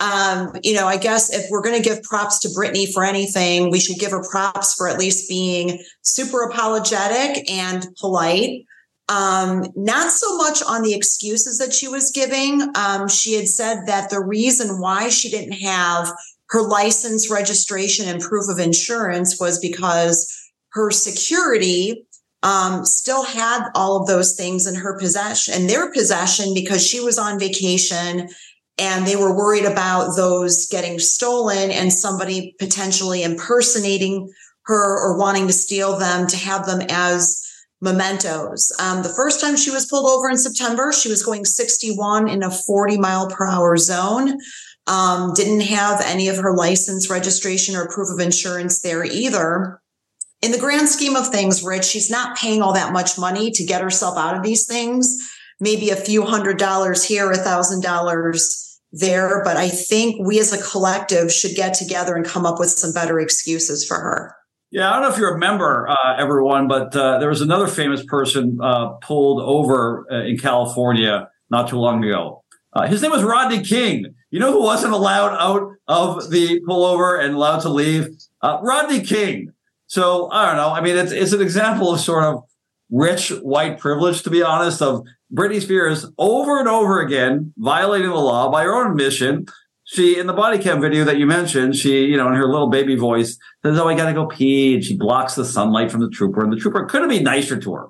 Um, you know, I guess if we're going to give props to Britney for anything, we should give her props for at least being super apologetic and polite. Um, not so much on the excuses that she was giving. Um, she had said that the reason why she didn't have her license, registration, and proof of insurance was because her security um, still had all of those things in her possession, in their possession, because she was on vacation and they were worried about those getting stolen and somebody potentially impersonating her or wanting to steal them to have them as mementos. Um, the first time she was pulled over in September, she was going 61 in a 40 mile per hour zone. Um, didn't have any of her license, registration, or proof of insurance there either. In the grand scheme of things, Rich, she's not paying all that much money to get herself out of these things. Maybe a few hundred dollars here, a thousand dollars there. But I think we as a collective should get together and come up with some better excuses for her. Yeah, I don't know if you remember uh, everyone, but uh, there was another famous person uh, pulled over uh, in California not too long ago. Uh, his name was Rodney King. You know who wasn't allowed out of the pullover and allowed to leave? Uh, Rodney King. So I don't know. I mean, it's it's an example of sort of rich white privilege, to be honest, of Britney Spears over and over again violating the law by her own admission. She, in the body cam video that you mentioned, she, you know, in her little baby voice says, Oh, I got to go pee. And she blocks the sunlight from the trooper. And the trooper couldn't be nicer to her.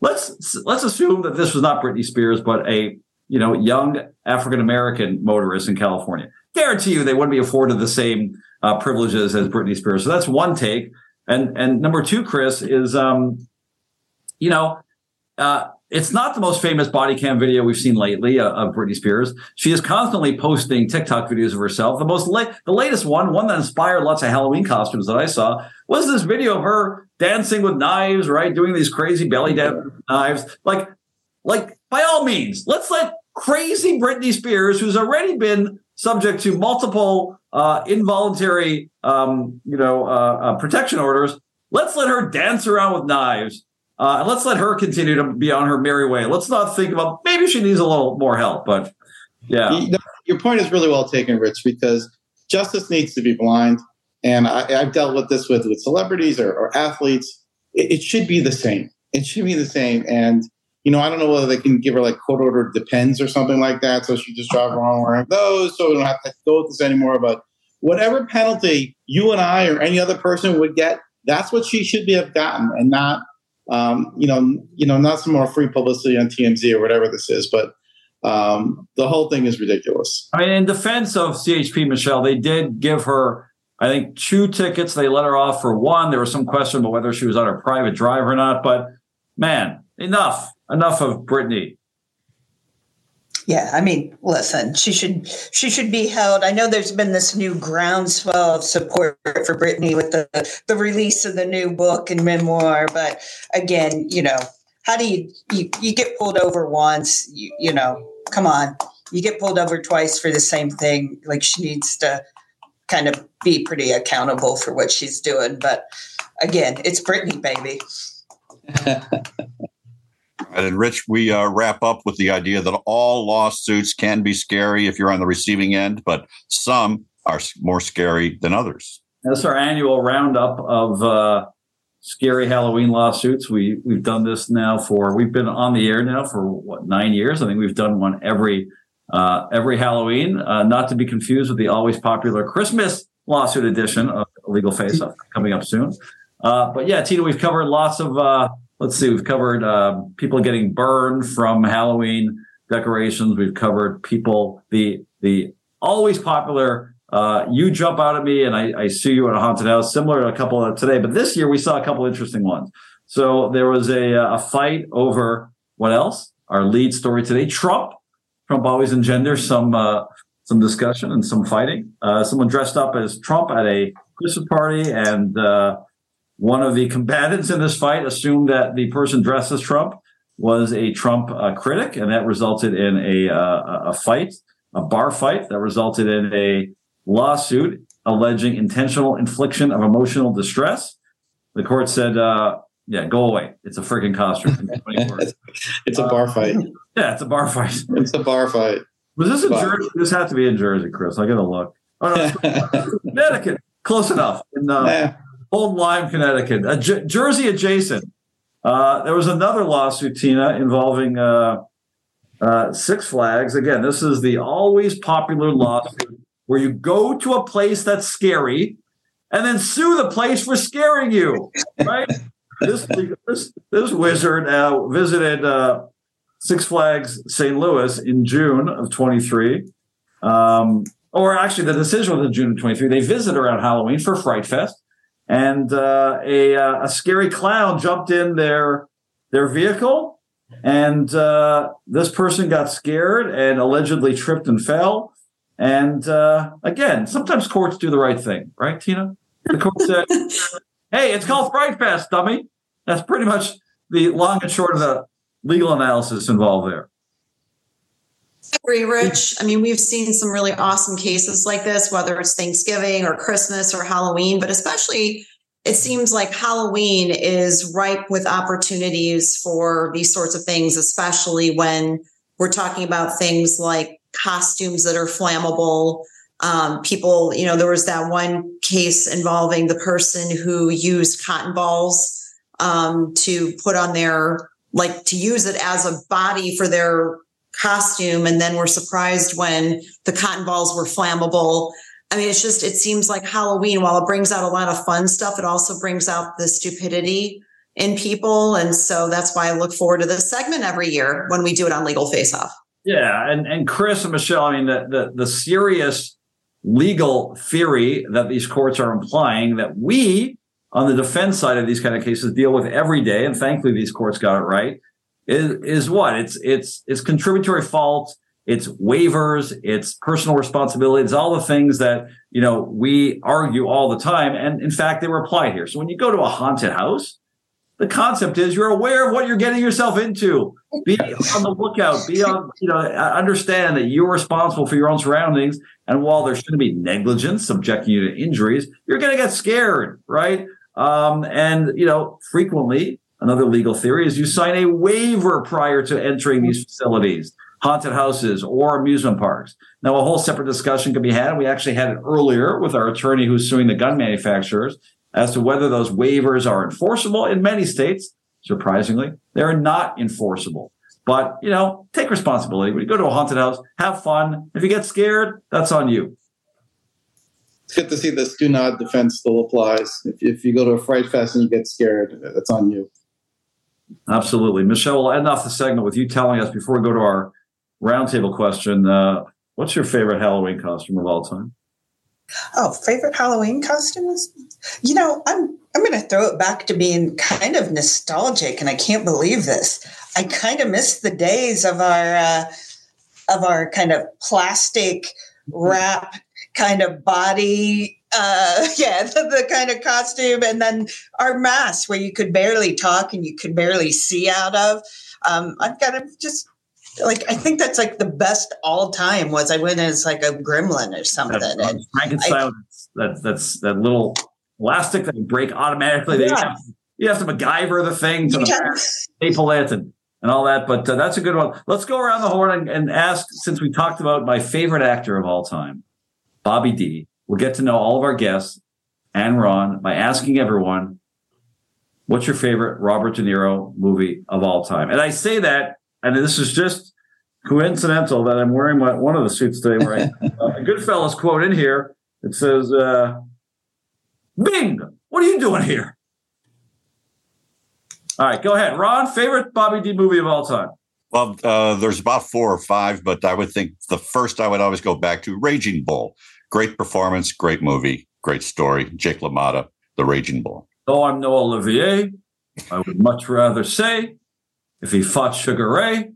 Let's, let's assume that this was not Britney Spears, but a, you know, young African American motorists in California. Guarantee you they wouldn't be afforded the same uh, privileges as Britney Spears. So that's one take. And, and number two, Chris, is, um, you know, uh, it's not the most famous body cam video we've seen lately uh, of Britney Spears. She is constantly posting TikTok videos of herself. The most la- the latest one, one that inspired lots of Halloween costumes that I saw, was this video of her dancing with knives, right, doing these crazy belly dance knives. Like, like by all means, let's let crazy Britney Spears, who's already been subject to multiple uh, involuntary, um, you know, uh, uh protection orders, let's let her dance around with knives uh, and let's let her continue to be on her merry way. Let's not think about maybe she needs a little more help, but yeah. Your point is really well taken, Rich, because justice needs to be blind. And I, have dealt with this with, with celebrities or, or athletes. It, it, should be the same. It should be the same. And, you know, I don't know whether they can give her like court order depends or something like that. So she just drive around wearing those. So we don't have to go with this anymore. But whatever penalty you and I or any other person would get, that's what she should be have gotten and not um, you know, you know, not some more free publicity on TMZ or whatever this is, but um, the whole thing is ridiculous. I mean, in defense of CHP Michelle, they did give her, I think, two tickets. They let her off for one. There was some question about whether she was on her private drive or not. But man, enough, enough of Britney. Yeah, I mean, listen, she should she should be held. I know there's been this new groundswell of support for Britney with the the release of the new book and memoir, but again, you know, how do you you, you get pulled over once, you, you know, come on. You get pulled over twice for the same thing. Like she needs to kind of be pretty accountable for what she's doing, but again, it's Britney, baby. And Rich, we uh, wrap up with the idea that all lawsuits can be scary if you're on the receiving end, but some are more scary than others. That's our annual roundup of uh, scary Halloween lawsuits. We we've done this now for we've been on the air now for what nine years. I think we've done one every uh, every Halloween. Uh, not to be confused with the always popular Christmas lawsuit edition of Legal Face Off coming up soon. Uh, but yeah, Tina, we've covered lots of uh, let's see, we've covered uh, people getting burned from Halloween decorations. We've covered people, the the always popular uh, you jump out at me and I, I sue you at a haunted house, similar to a couple of today. But this year we saw a couple interesting ones. So there was a, a fight over what else? Our lead story today, Trump. Trump always engenders some uh, some discussion and some fighting. Uh, someone dressed up as Trump at a Christmas party, and uh, one of the combatants in this fight assumed that the person dressed as Trump was a Trump uh, critic, and that resulted in a uh, a fight, a bar fight that resulted in a lawsuit alleging intentional infliction of emotional distress. The court said, uh, "Yeah, go away. It's a freaking costume." it's a bar fight. Yeah, it's a bar fight. It's a bar fight. Was this in Jersey? This had to be in Jersey, Chris. I gotta look. Oh no, Connecticut. Close enough. In uh, yeah. Old Lyme, Connecticut, uh, Jersey adjacent. Uh, there was another lawsuit, Tina, involving uh, uh, Six Flags. Again, this is the always popular lawsuit where you go to a place that's scary and then sue the place for scaring you, right? this, this, this wizard uh, visited uh, Six Flags St. Louis in June of 23. Um, or actually, the decision was in June of 23. They visit around Halloween for Fright Fest, and uh, a, uh, a scary clown jumped in their their vehicle, and uh, this person got scared and allegedly tripped and fell. And uh, again, sometimes courts do the right thing, right, Tina? The court said, "Hey, it's called Fright Fest, dummy." That's pretty much the long and short of the legal analysis involved there. Agree, Rich. I mean, we've seen some really awesome cases like this, whether it's Thanksgiving or Christmas or Halloween, but especially it seems like Halloween is ripe with opportunities for these sorts of things, especially when we're talking about things like costumes that are flammable. Um, people, you know, there was that one case involving the person who used cotton balls um, to put on their like to use it as a body for their costume and then were surprised when the cotton balls were flammable. I mean, it's just, it seems like Halloween, while it brings out a lot of fun stuff, it also brings out the stupidity in people. And so that's why I look forward to this segment every year when we do it on Legal Face Off. Yeah. And, and Chris and Michelle, I mean, the, the, the serious legal theory that these courts are implying that we on the defense side of these kind of cases deal with every day, and thankfully these courts got it right, is, is what? It's it's it's contributory fault, it's waivers, it's personal responsibility, it's all the things that you know we argue all the time. And in fact, they were applied here. So when you go to a haunted house, the concept is you're aware of what you're getting yourself into. Be on the lookout. Be on, you know, understand that you're responsible for your own surroundings. And while there shouldn't be negligence subjecting you to injuries, you're going to get scared, right? Um, and, you know, frequently another legal theory is you sign a waiver prior to entering these facilities, haunted houses or amusement parks. Now, a whole separate discussion could be had. We actually had it earlier with our attorney who's suing the gun manufacturers as to whether those waivers are enforceable in many states. Surprisingly, they're not enforceable. But, you know, take responsibility. When you go to a haunted house, have fun. If you get scared, that's on you it's good to see this do not defense still applies. If, if you go to a fright fest and you get scared, that's on you. Absolutely. Michelle, we'll end off the segment with you telling us before we go to our roundtable question uh, what's your favorite Halloween costume of all time? Oh, favorite Halloween costumes? You know, I'm I'm going to throw it back to being kind of nostalgic, and I can't believe this. I kind of miss the days of our uh, of our kind of plastic wrap kind of body uh yeah the, the, kind of costume and then our masks where you could barely talk and you could barely see out of um i've got to just like i think that's like the best all time was i went as like a gremlin or something that's, and Frankenstein, that, that's that little elastic that break automatically yeah. you, have, you have to MacGyver the thing to yeah. staple it and and all that. But uh, that's a good one. Let's go around the horn and, and, ask, since we talked about my favorite actor of all time, Bobby D. We'll get to know all of our guests and Ron by asking everyone, what's your favorite Robert De Niro movie of all time? And I say that, and this is just coincidental that I'm wearing my, one of the suits today where I, uh, a Goodfellas quote in here. It says, uh, Bing, what are you doing here? All right, go ahead. Ron, favorite Bobby D movie of all time? Well, uh, there's about four or five, but I would think the first I would always go back to Raging Bull. Great performance, great movie, great story. Jake LaMotta, The Raging Bull. Though I'm no Olivier, I would much rather say if he fought Sugar Ray,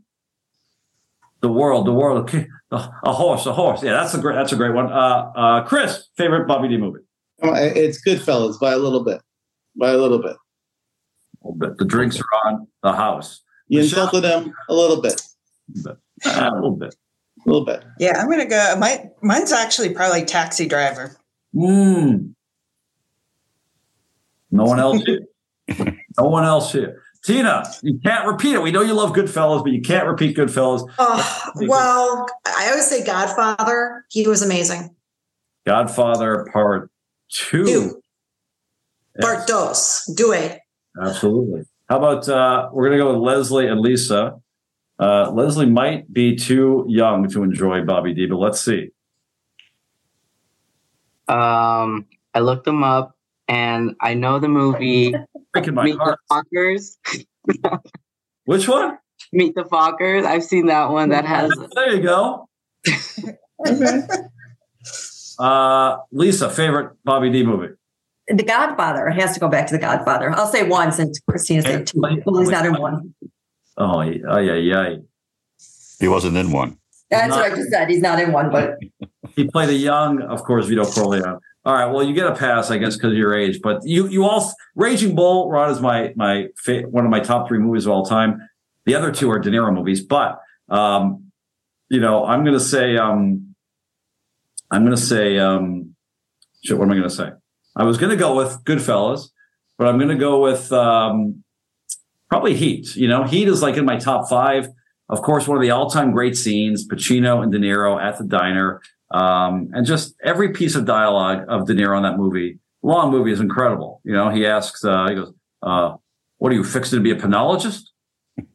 the world, the world, a horse, a horse. Yeah, that's a great. That's a great one. Uh, uh, Chris, favorite Bobby D movie? It's Goodfellas by a little bit, by a little bit. A little bit. The drinks are on the house. You insulted him a little bit. Uh, a little bit. A little bit. Yeah, I'm gonna go. My mine's actually probably Taxi Driver. Mm. No one else here. no one else here. Tina, you can't repeat it. We know you love Goodfellas, but you can't repeat Goodfellas. Oh, well, I always say Godfather. He was amazing. Godfather Part Two. two. Yes. Part dos. Due. Absolutely. How about uh, we're going to go with Leslie and Lisa. Uh, Leslie might be too young to enjoy Bobby D, but let's see. Um, I looked them up, and I know the movie Breaking my Meet heart. the Fockers. Which one? Meet the Fockers. I've seen that one. That has. There you go. uh, Lisa, favorite Bobby D movie? The Godfather. It has to go back to The Godfather. I'll say one since Christina said two. Well, he's not in one. Oh, yeah, yeah, yeah. He wasn't in one. That's what I just said. He's not in one, but He played a young, of course, Vito Corleone. All right, well, you get a pass, I guess, because of your age. But you, you all, Raging Bull, Ron is my my fa- one of my top three movies of all time. The other two are De Niro movies, but um, you know, I'm going to say, um, I'm going to say, um, shit. What am I going to say? I was going to go with Goodfellas, but I'm going to go with um, probably Heat. You know, Heat is like in my top five. Of course, one of the all-time great scenes: Pacino and De Niro at the diner, um, and just every piece of dialogue of De Niro in that movie. Long movie is incredible. You know, he asks, uh, he goes, uh, "What are you fixing to be a penologist?" You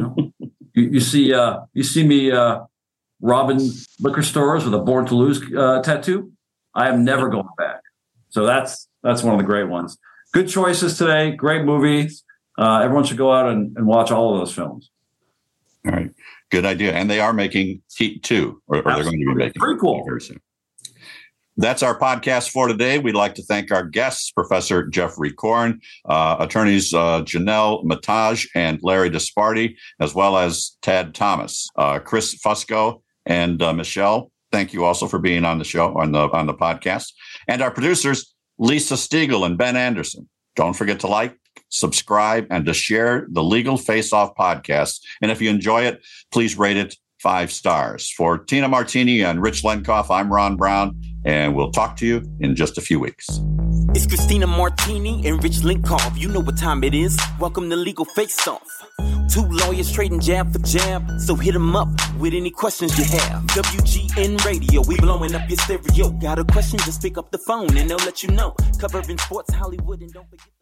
know, you, you see, uh, you see me uh, robbing liquor stores with a "Born to Lose" uh, tattoo. I am never going back. So that's that's one of the great ones. Good choices today. Great movies. Uh, everyone should go out and, and watch all of those films. All right. Good idea. And they are making Heat 2, or, or they're going to be making Prequel. very soon. That's our podcast for today. We'd like to thank our guests, Professor Geoffrey Corn, uh, attorneys uh, Jonel Metaj and Larry Disparti, as well as Tad Thomas, uh, Chris Fusco, and uh, Michelle. Thank you also for being on the show on the on the podcast, and our producers Lisa Stiegel and Ben Anderson. Don't forget to like, subscribe, and to share the Legal Face Off podcast. And if you enjoy it, please rate it five stars. For Tina Martini and Rich Lenkov, I'm Ron Brown, and we'll talk to you in just a few weeks. It's Christina Martini and Rich Lenkov. You know what time it is. Welcome to Legal Face Off. Two lawyers trading jab for jab. So hit them up with any questions you have. WGN Radio, we blowing up your stereo. Got a question? Just pick up the phone and they'll let you know. Covering sports, Hollywood, and don't forget.